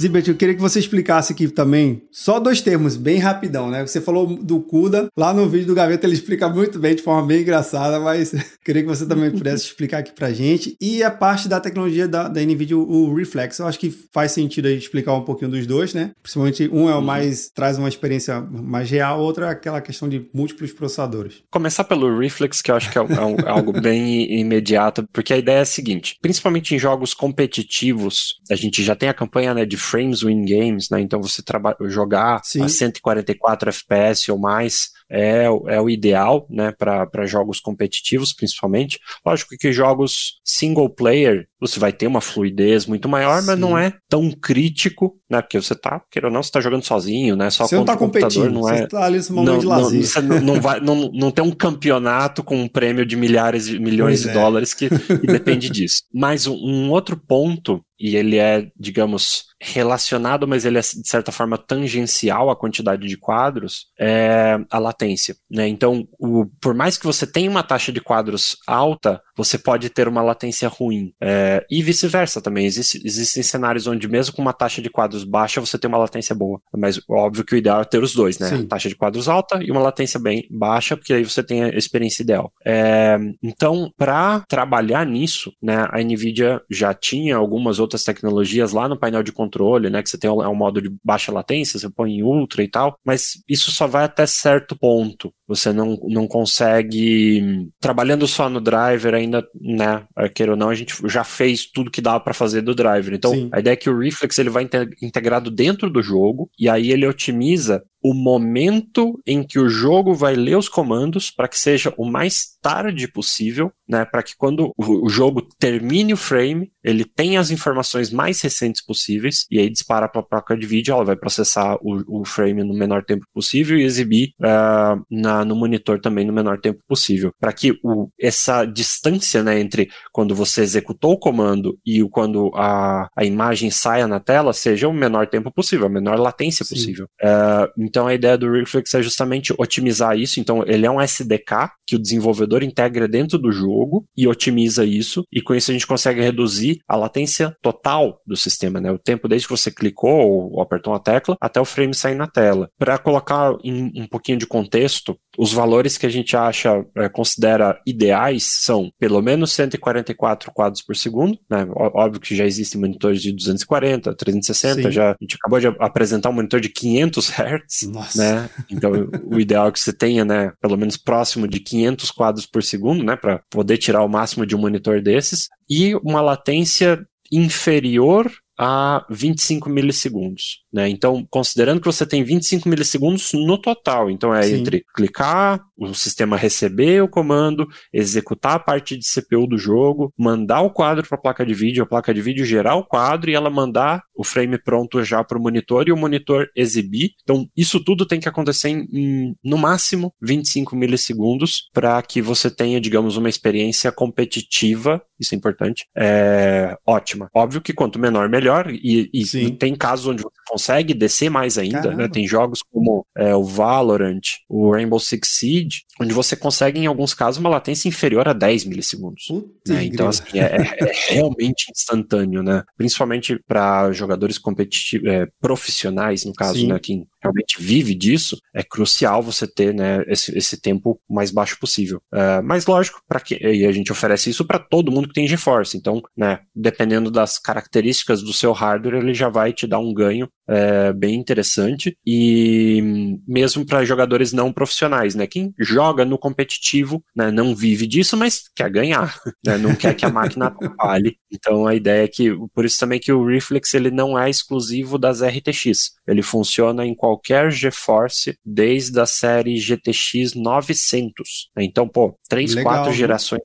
Zibet, eu queria que você explicasse aqui também, só dois termos, bem rapidão, né? Você falou do CUDA, lá no vídeo do Gaveta ele explica muito bem, de forma bem engraçada, mas queria que você também pudesse explicar aqui pra gente. E a parte da tecnologia da, da NVIDIA, o Reflex, eu acho que faz sentido aí explicar um pouquinho dos dois, né? Principalmente um é o uhum. mais, traz uma experiência mais real, outro é aquela questão de múltiplos processadores. Começar pelo Reflex, que eu acho que é, é, é algo bem imediato, porque a ideia é a seguinte, principalmente em jogos competitivos, a gente já tem a campanha né, de frames win games, né? Então você jogar Sim. a 144 FPS ou mais é, é o ideal, né, para jogos competitivos, principalmente. Lógico que jogos single player, você vai ter uma fluidez muito maior, Sim. mas não é tão crítico, né, porque você tá, querendo ou não, você tá jogando sozinho, né, só você não tá o computador, não é... Você tá ali nesse momento de lazer. Não, você não, não, vai, não, não tem um campeonato com um prêmio de milhares, de milhões pois de é. dólares que, que depende disso. Mas um outro ponto e ele é, digamos, relacionado, mas ele é de certa forma tangencial à quantidade de quadros, é a latência. Né? Então, o, por mais que você tenha uma taxa de quadros alta, você pode ter uma latência ruim. É, e vice-versa também. Existe, existem cenários onde, mesmo com uma taxa de quadros baixa, você tem uma latência boa. Mas óbvio que o ideal é ter os dois, né? Sim. Taxa de quadros alta e uma latência bem baixa, porque aí você tem a experiência ideal. É, então, para trabalhar nisso, né, a NVIDIA já tinha algumas outras tecnologias lá no painel de controle, né? Que você tem um, é um modo de baixa latência, você põe em ultra e tal, mas isso só vai até certo ponto. Você não, não consegue. Trabalhando só no driver, ainda, né? Queira ou não, a gente já fez tudo que dava para fazer do driver. Então, Sim. a ideia é que o Reflex ele vai integrado dentro do jogo e aí ele otimiza o momento em que o jogo vai ler os comandos para que seja o mais tarde possível, né, para que quando o, jogo termine o frame, ele tenha as informações mais recentes possíveis e aí dispara para a placa de vídeo, ela vai processar o, o, frame no menor tempo possível e exibir uh, na, no monitor também no menor tempo possível, para que o, essa distância, né, entre quando você executou o comando e o, quando a, a imagem saia na tela seja o menor tempo possível, a menor latência Sim. possível. Uh, então a ideia do Reflex é justamente otimizar isso. Então ele é um SDK que o desenvolvedor integra dentro do jogo e otimiza isso. E com isso a gente consegue reduzir a latência total do sistema, né? O tempo desde que você clicou ou apertou uma tecla até o frame sair na tela. Para colocar em um pouquinho de contexto, os valores que a gente acha, é, considera ideais são pelo menos 144 quadros por segundo, né? Óbvio que já existem monitores de 240, 360, Sim. já a gente acabou de apresentar um monitor de 500 Hz, Nossa. né? Então o ideal é que você tenha, né, pelo menos próximo de 500 quadros por segundo, né, para poder tirar o máximo de um monitor desses e uma latência inferior a 25 milissegundos. Né? Então, considerando que você tem 25 milissegundos no total, então é Sim. entre clicar, o sistema receber o comando, executar a parte de CPU do jogo, mandar o quadro para a placa de vídeo, a placa de vídeo gerar o quadro e ela mandar o frame pronto já para o monitor e o monitor exibir. Então, isso tudo tem que acontecer em, em no máximo 25 milissegundos para que você tenha, digamos, uma experiência competitiva, isso é importante, é, ótima. Óbvio que quanto menor, melhor, e, e tem casos onde consegue descer mais ainda, né? Tem jogos como é, o Valorant, o Rainbow Six Siege, onde você consegue, em alguns casos, uma latência inferior a 10 milissegundos. Né? Então, assim, é, é, é, realmente instantâneo, né? Principalmente para jogadores competitivos, é, profissionais, no caso, Sim. né? Quem realmente vive disso, é crucial você ter né, esse, esse tempo mais baixo possível. Uh, mas lógico, para que e a gente oferece isso para todo mundo que tem GeForce. Então, né, dependendo das características do seu hardware, ele já vai te dar um ganho é, bem interessante e mesmo para jogadores não profissionais, né? Quem joga no competitivo, né, não vive disso, mas quer ganhar, né? Não quer que a máquina atrapalhe. Então a ideia é que, por isso também que o Reflex ele não é exclusivo das RTX. Ele funciona em qualquer GeForce desde a série GTX 900. Né? Então, pô, três, Legal, quatro gerações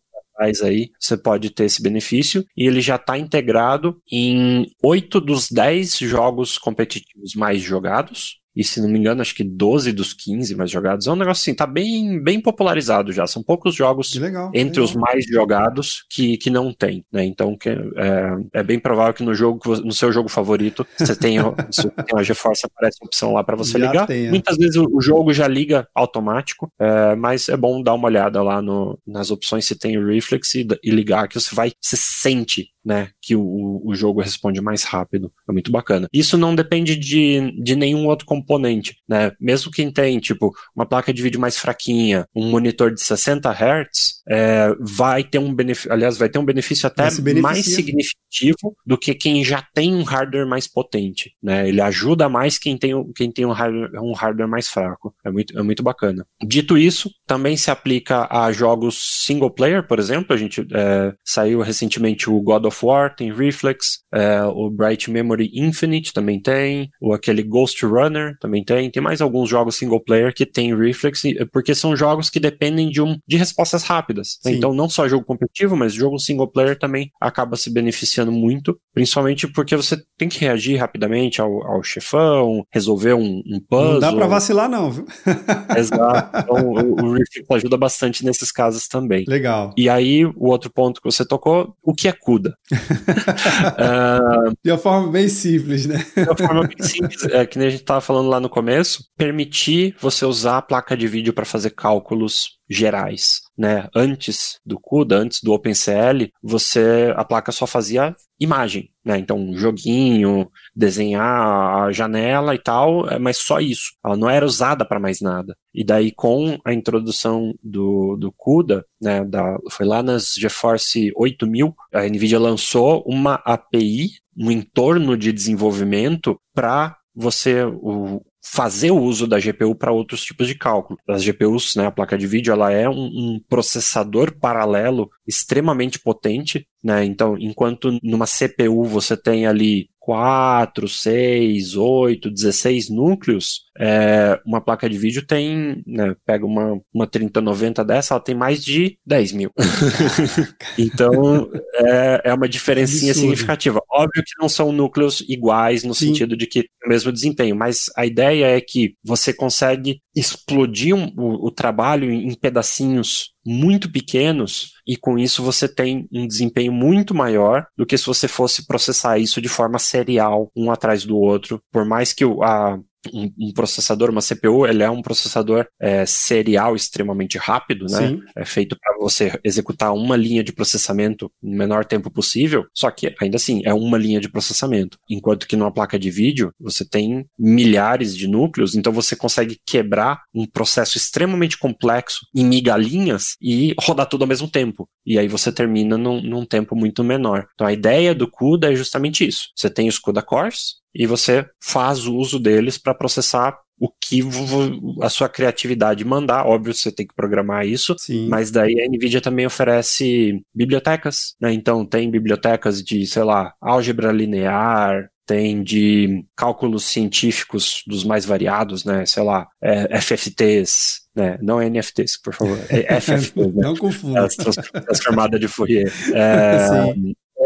aí, você pode ter esse benefício. E ele já está integrado em oito dos dez jogos competitivos mais jogados e se não me engano, acho que 12 dos 15 mais jogados. É um negócio assim, tá bem, bem popularizado já. São poucos jogos legal, entre legal. os mais jogados que, que não tem, né? Então que, é, é bem provável que no jogo, no seu jogo favorito, você tenha, se tem uma GeForce, aparece uma opção lá para você já ligar. É. Muitas vezes o, o, jogo já liga automático, é, mas é bom dar uma olhada lá no, nas opções se tem o Reflex e, e ligar, que você vai, se sente né, que o, o jogo responde mais rápido. É muito bacana. Isso não depende de, de nenhum outro componente, né? Mesmo quem tem, tipo, uma placa de vídeo mais fraquinha, um monitor de 60 Hz, é, vai ter um benefício, aliás, vai ter um benefício até mais significativo do que quem já tem um hardware mais potente, né? Ele ajuda mais quem tem, quem tem um, hardware, um hardware mais fraco. É muito, é muito bacana. Dito isso, também se aplica a jogos single player, por exemplo. A gente é, saiu recentemente o God of War, tem Reflex, é, o Bright Memory Infinite também tem, o aquele Ghost Runner também tem. Tem mais alguns jogos single player que tem Reflex, porque são jogos que dependem de, um, de respostas rápidas. Né? Então, não só jogo competitivo, mas jogo single player também acaba se beneficiando muito, principalmente porque você tem que reagir rapidamente ao, ao chefão, resolver um, um puzzle. Não dá pra vacilar, não, viu? Exato. Então, o, o Reflex ajuda bastante nesses casos também. Legal. E aí, o outro ponto que você tocou, o que é CUDA? Uh, de uma forma bem simples, né? de uma forma bem simples, é, que nem a gente estava falando lá no começo, permitir você usar a placa de vídeo para fazer cálculos gerais, né? Antes do CUDA, antes do OpenCL, você a placa só fazia imagem, né? Então, um joguinho, desenhar a janela e tal, é, mas só isso. Ela não era usada para mais nada. E daí, com a introdução do, do CUDA, né, da, foi lá nas GeForce 8000, a NVIDIA lançou uma API, um entorno de desenvolvimento para você, o, fazer o uso da GPU para outros tipos de cálculo. As GPUs, né, a placa de vídeo, ela é um, um processador paralelo extremamente potente, né? Então, enquanto numa CPU você tem ali 4, 6, 8, 16 núcleos, é, uma placa de vídeo tem, né, pega uma, uma 3090 dessa, ela tem mais de 10 mil. então, é, é uma diferencinha Absurdo. significativa. Óbvio que não são núcleos iguais no Sim. sentido de que o mesmo desempenho, mas a ideia é que você consegue explodir um, o, o trabalho em pedacinhos muito pequenos e com isso você tem um desempenho muito maior do que se você fosse processar isso de forma serial, um atrás do outro. Por mais que a, um, um, processador, uma CPU, ele é um processador é, serial extremamente rápido, né? Sim. É feito para você executar uma linha de processamento no menor tempo possível, só que ainda assim é uma linha de processamento. Enquanto que numa placa de vídeo você tem milhares de núcleos, então você consegue quebrar um processo extremamente complexo em migalhinhas e rodar tudo ao mesmo tempo. E aí você termina num, num tempo muito menor. Então a ideia do CUDA é justamente isso. Você tem os CUDA cores, e você faz o uso deles para processar o que a sua criatividade mandar. Óbvio, você tem que programar isso, Sim. mas daí a NVIDIA também oferece bibliotecas, né? Então tem bibliotecas de, sei lá, álgebra linear, tem de cálculos científicos dos mais variados, né? Sei lá, é, FFTs, né? Não NFTs, por favor. É FFTs, né? Não confunda. Transformada de Fourier. É,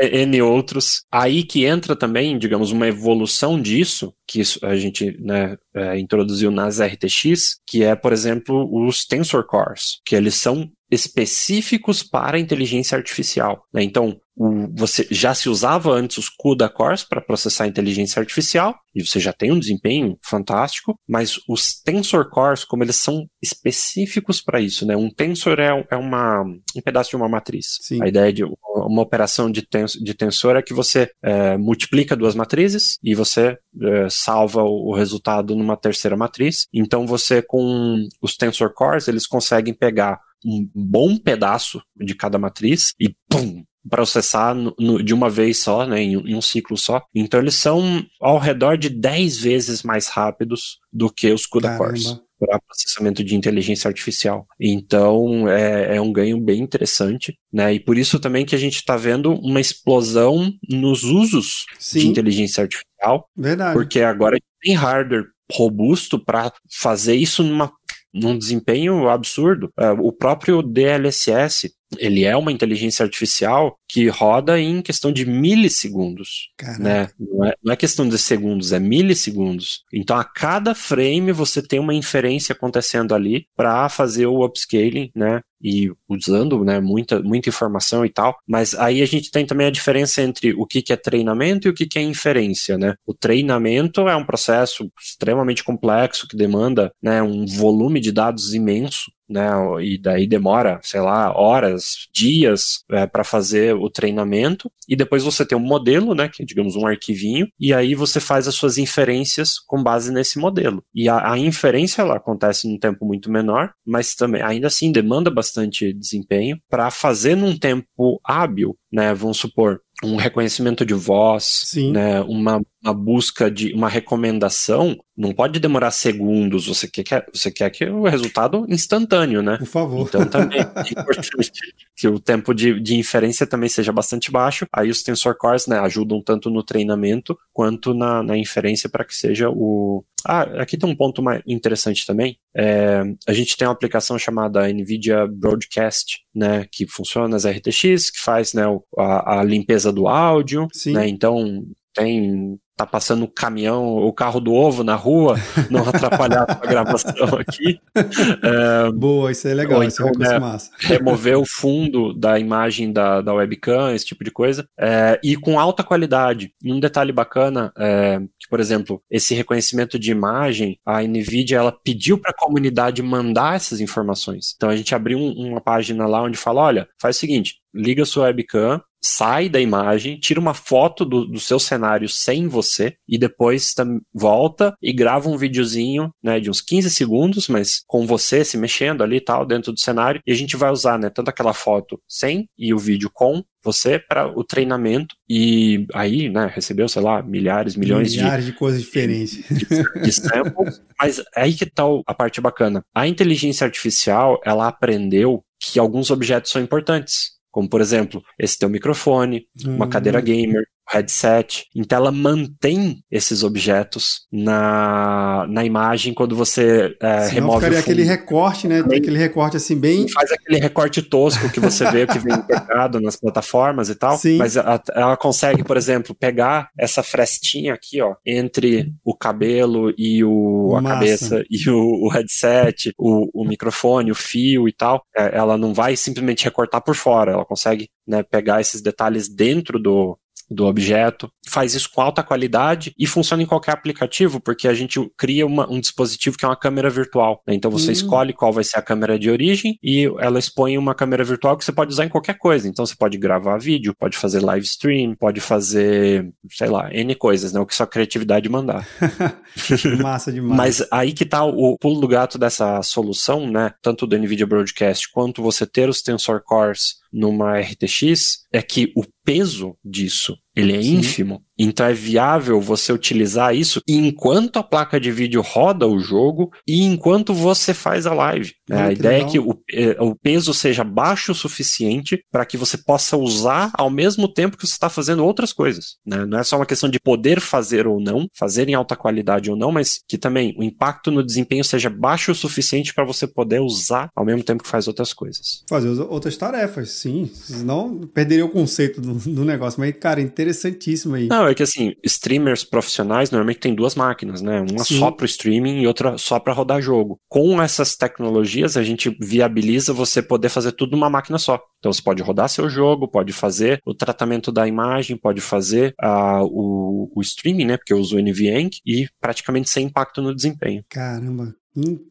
N outros. Aí que entra também, digamos, uma evolução disso, que a gente né, é, introduziu nas RTX, que é, por exemplo, os Tensor Cores, que eles são específicos para inteligência artificial. Né? Então, o, você já se usava antes os CUDA cores para processar inteligência artificial, e você já tem um desempenho fantástico, mas os tensor cores, como eles são específicos para isso, né? Um tensor é, é uma, um pedaço de uma matriz. Sim. A ideia de uma operação de, tens, de tensor é que você é, multiplica duas matrizes e você é, salva o, o resultado numa terceira matriz. Então você com os tensor cores, eles conseguem pegar um bom pedaço de cada matriz e pum, processar no, no, de uma vez só, né, em, em, um ciclo só. Então eles são ao redor de 10 vezes mais rápidos do que os CUDA cores para processamento de inteligência artificial. Então é, é, um ganho bem interessante, né? E por isso também que a gente está vendo uma explosão nos usos Sim. de inteligência artificial. Verdade. Porque agora tem hardware robusto para fazer isso numa num desempenho absurdo. Uh, o próprio DLSS, ele é uma inteligência artificial que roda em questão de milissegundos, né? Não é, não é, questão de segundos, é milissegundos. Então, a cada frame você tem uma inferência acontecendo ali para fazer o upscaling, né? E usando, né, muita, muita informação e tal. Mas aí a gente tem também a diferença entre o que, que é treinamento e o que, que é inferência, né? O treinamento é um processo extremamente complexo que demanda, né, um volume de dados imenso né? E daí demora, sei lá, horas, dias é, para fazer o treinamento. E depois você tem um modelo, né? Que é, digamos, um arquivinho. E aí você faz as suas inferências com base nesse modelo. E a, a inferência ela acontece num tempo muito menor, mas também ainda assim demanda bastante desempenho para fazer num tempo hábil, né? Vamos supor, um reconhecimento de voz, né, uma, uma, busca de uma recomendação, não pode demorar segundos. Você quer, você quer que o resultado instantâneo, né? Por favor. Então também é importante que o tempo de, de inferência também seja bastante baixo. Aí os tensor cores né, ajudam tanto no treinamento quanto na, na inferência para que seja o. Ah, aqui tem um ponto mais interessante também. É, a gente tem uma aplicação chamada NVIDIA Broadcast, né, que funciona nas RTX, que faz né, a, a limpeza do áudio. Sim. Né, então tem tá passando o caminhão, o carro do ovo na rua, não atrapalhar a gravação aqui. É, Boa, isso é legal, então, isso é então, né, massa. Remover o fundo da imagem da, da webcam, esse tipo de coisa, é, e com alta qualidade. E um detalhe bacana, é, que, por exemplo, esse reconhecimento de imagem, a NVIDIA, ela pediu para a comunidade mandar essas informações. Então a gente abriu um, uma página lá onde fala, olha, faz o seguinte, liga sua webcam, sai da imagem, tira uma foto do, do seu cenário sem você e depois volta e grava um videozinho, né, de uns 15 segundos, mas com você se mexendo ali e tal dentro do cenário e a gente vai usar, né, tanto aquela foto sem e o vídeo com você para o treinamento e aí, né, recebeu, sei lá, milhares, milhões de milhares de, de coisas diferentes de, de samples, mas aí que tá a parte bacana. A inteligência artificial, ela aprendeu que alguns objetos são importantes. Como, por exemplo, esse teu microfone, uma cadeira gamer, headset. Então ela mantém esses objetos na, na imagem quando você é, Senão remove ficaria aquele recorte, né? Aquele recorte assim bem... Faz aquele recorte tosco que você vê que vem pegado nas plataformas e tal. Sim. Mas ela, ela, consegue, por exemplo, pegar essa frestinha aqui, ó, entre o cabelo e o, a cabeça e o, o headset, o, o microfone, o fio e tal. É, ela não vai simplesmente recortar por fora, ela consegue né, pegar esses detalhes dentro do, do objeto, faz isso com alta qualidade e funciona em qualquer aplicativo, porque a gente cria uma, um dispositivo que é uma câmera virtual. Né? Então você hum. escolhe qual vai ser a câmera de origem e ela expõe uma câmera virtual que você pode usar em qualquer coisa. Então você pode gravar vídeo, pode fazer live stream, pode fazer, sei lá, N coisas, né? O que sua criatividade mandar. Massa demais. Mas aí que tá o pulo do gato dessa solução, né? Tanto do NVIDIA Broadcast quanto você ter os Tensor Cores numa RTX, é que o peso disso ele é Sim. ínfimo. Então é viável você utilizar isso enquanto a placa de vídeo roda o jogo e enquanto você faz a live. Ah, a ideia legal. é que o, é, o, peso seja baixo o suficiente para que você possa usar ao mesmo tempo que você está fazendo outras coisas. Né? Não é só uma questão de poder fazer ou não, fazer em alta qualidade ou não, mas que também o impacto no desempenho seja baixo o suficiente para você poder usar ao mesmo tempo que faz outras coisas. Fazer outras tarefas, sim. Senão perderia o conceito do, do negócio. Mas, cara, interessantíssimo aí. Não, é que assim, streamers profissionais normalmente tem duas máquinas, né? Uma Sim. só para streaming e outra só para rodar jogo. Com essas tecnologias, a gente viabiliza você poder fazer tudo numa máquina só. Então você pode rodar seu jogo, pode fazer o tratamento da imagem, pode fazer uh, o, o streaming, né? Porque eu uso o NVENC e praticamente sem impacto no desempenho. Caramba,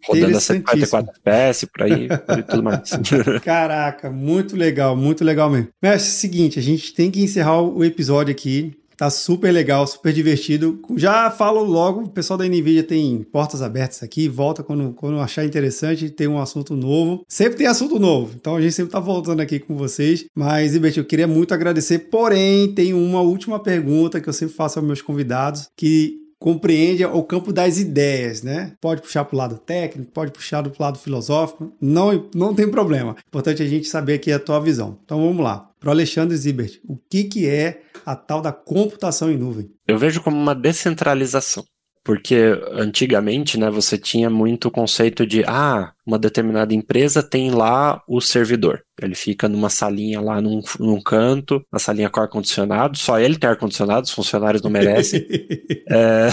Rodando a 144 FPS, por aí, e tudo mais. Caraca, muito legal, muito legal mesmo. Mestre, é o seguinte, a gente tem que encerrar o episódio aqui. Tá super legal, super divertido. Já falo logo, o pessoal da NVIDIA tem portas abertas aqui, volta quando, quando achar interessante, tem um assunto novo. Sempre tem assunto novo, então a gente sempre tá voltando aqui com vocês. Mas, Ibert, eu queria muito agradecer, porém, tem uma última pergunta que eu sempre faço aos meus convidados, que compreende o campo das ideias, né? Pode puxar para o lado técnico, pode puxar para o lado filosófico, não, não tem problema. Importante a gente saber aqui a tua visão. Então vamos lá. Para o Alexandre Zibert, o que, que é a tal da computação em nuvem? Eu vejo como uma descentralização. Porque antigamente, né, você tinha muito o conceito de, ah, uma determinada empresa tem lá o servidor. Ele fica numa salinha lá num, num canto, na salinha com ar-condicionado, só ele tem ar-condicionado, os funcionários não merecem. é...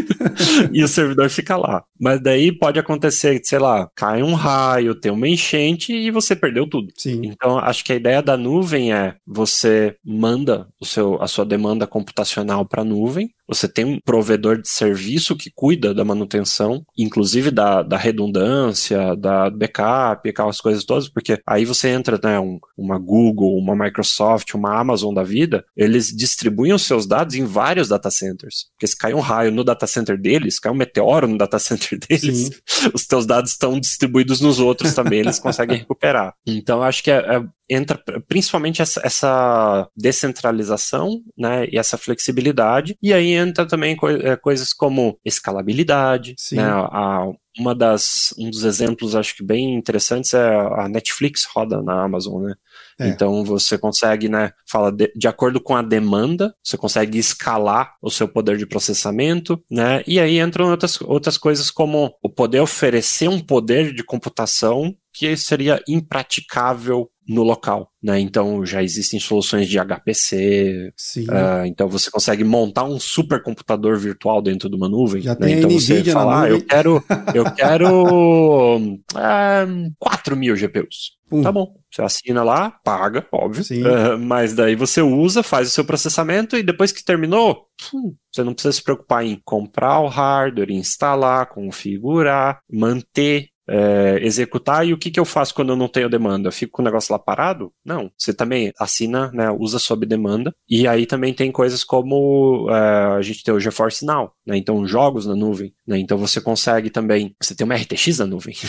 e o servidor fica lá. Mas daí pode acontecer, sei lá, cai um raio, tem uma enchente e você perdeu tudo. Sim. Então, acho que a ideia da nuvem é você manda o seu, a sua demanda computacional para a nuvem, você tem um provedor de serviço que cuida da manutenção, inclusive da, da redundância, da backup, aquelas coisas todas, porque aí você entra, né, um, uma Google, uma Microsoft, uma Amazon da vida, eles distribuem os seus dados em vários data centers. Porque se cai um raio no data center deles, cai um meteoro no data center deles, Sim. os teus dados estão distribuídos nos outros também, eles conseguem recuperar. Então, acho que é, é entra principalmente essa, essa, descentralização, né, e essa flexibilidade, e aí entra também co é, coisas como escalabilidade, Sim. né, a, uma das, um dos exemplos acho que bem interessantes é a Netflix roda na Amazon, né? É. Então você consegue, né, fala de, de, acordo com a demanda, você consegue escalar o seu poder de processamento, né? E aí entram outras, outras coisas como o poder oferecer um poder de computação que seria impraticável no local, né? Então já existem soluções de HPC, uh, então você consegue montar um supercomputador virtual dentro de uma nuvem. Já né? tem então você fala, ah, eu quero, eu quero ah, 4 mil GPUs. Tá bom, você assina lá, paga, óbvio. Uh, mas daí você usa, faz o seu processamento e depois que terminou, hum, você não precisa se preocupar em comprar o hardware, instalar, configurar, manter é, executar e o que, que eu faço quando eu não tenho demanda? Eu fico com o negócio lá parado? Não. Você também assina, né, usa sob demanda. E aí também tem coisas como é, a gente tem o GeForce Now, né, então jogos na nuvem. Né, então você consegue também, você tem uma RTX na nuvem.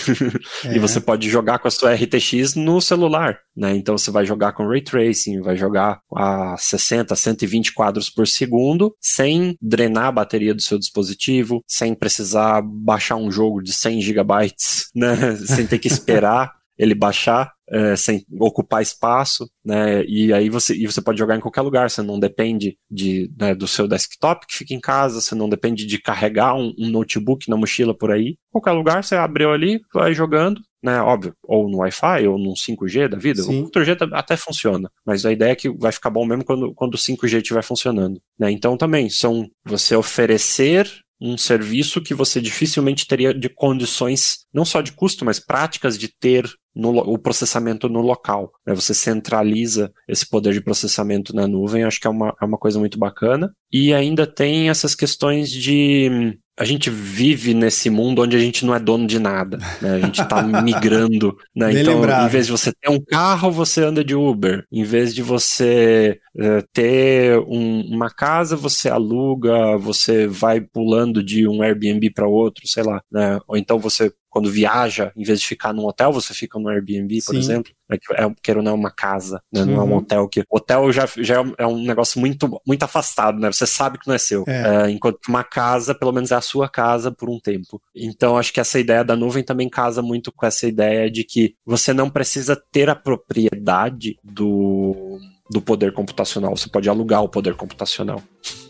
É. e você pode jogar com a sua RTX no celular. Né, então você vai jogar com Ray Tracing, vai jogar a 60, 120 quadros por segundo, sem drenar a bateria do seu dispositivo, sem precisar baixar um jogo de 100 gigabytes né? Sem ter que esperar ele baixar, é, sem ocupar espaço, né? E aí você, e você pode jogar em qualquer lugar, você não depende de, né, do seu desktop que fica em casa, você não depende de carregar um, um notebook na mochila por aí. Qualquer lugar, você abriu ali, vai jogando, né? Óbvio, ou no Wi-Fi, ou no 5G da vida. Sim. O 4G até funciona, mas a ideia é que vai ficar bom mesmo quando, quando o 5G estiver funcionando. Né? Então também são você oferecer um serviço que você dificilmente teria de condições, não só de custo, mas práticas de ter no, o processamento no local. Né? Você centraliza esse poder de processamento na nuvem, acho que é uma, é uma coisa muito bacana. E ainda tem essas questões de a gente vive nesse mundo onde a gente não é dono de nada, né? A gente está migrando, né? então, lembrado. em vez de você ter um carro, você anda de Uber. Em vez de você uh, ter um, uma casa, você aluga, você vai pulando de um Airbnb para outro, sei lá, né? Ou então você quando viaja, em vez de ficar num hotel, você fica no Airbnb, por Sim. exemplo. É, que- é, queira ou não, é uma casa, né? Não é um Uhum. hotel que. Hotel já, já é um- é um negócio muito, muito afastado, né? Você sabe que não é seu. É. É, enquanto uma casa, pelo menos é a sua casa por um tempo. Então, acho que essa ideia da nuvem também casa muito com essa ideia de que você não precisa ter a propriedade do, do poder computacional. Você pode alugar o poder computacional.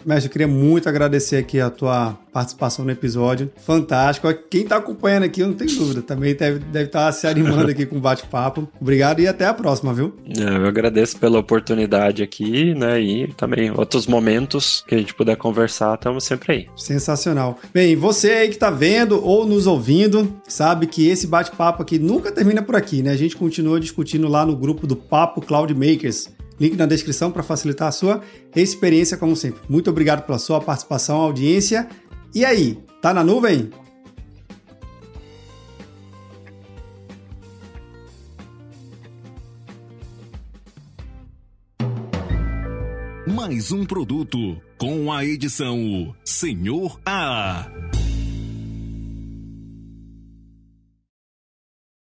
Mestre, eu queria muito agradecer aqui a tua participação no episódio. Fantástico. Quem tá acompanhando aqui, eu não tenho dúvida, também deve estar deve tá se animando aqui com o bate-papo. Obrigado e até a próxima, viu? É, Eu agradeço pela oportunidade aqui, né? E também outros momentos que a gente puder conversar, estamos sempre aí. Sensacional. Bem, você aí que tá vendo ou nos ouvindo, sabe que esse bate-papo aqui nunca termina por aqui, né? A gente continua discutindo lá no grupo do Papo Cloud Makers. Link na descrição para facilitar a sua experiência, como sempre. Muito obrigado pela sua participação, audiência. E aí, tá na nuvem? Mais um produto com a edição Senhor A.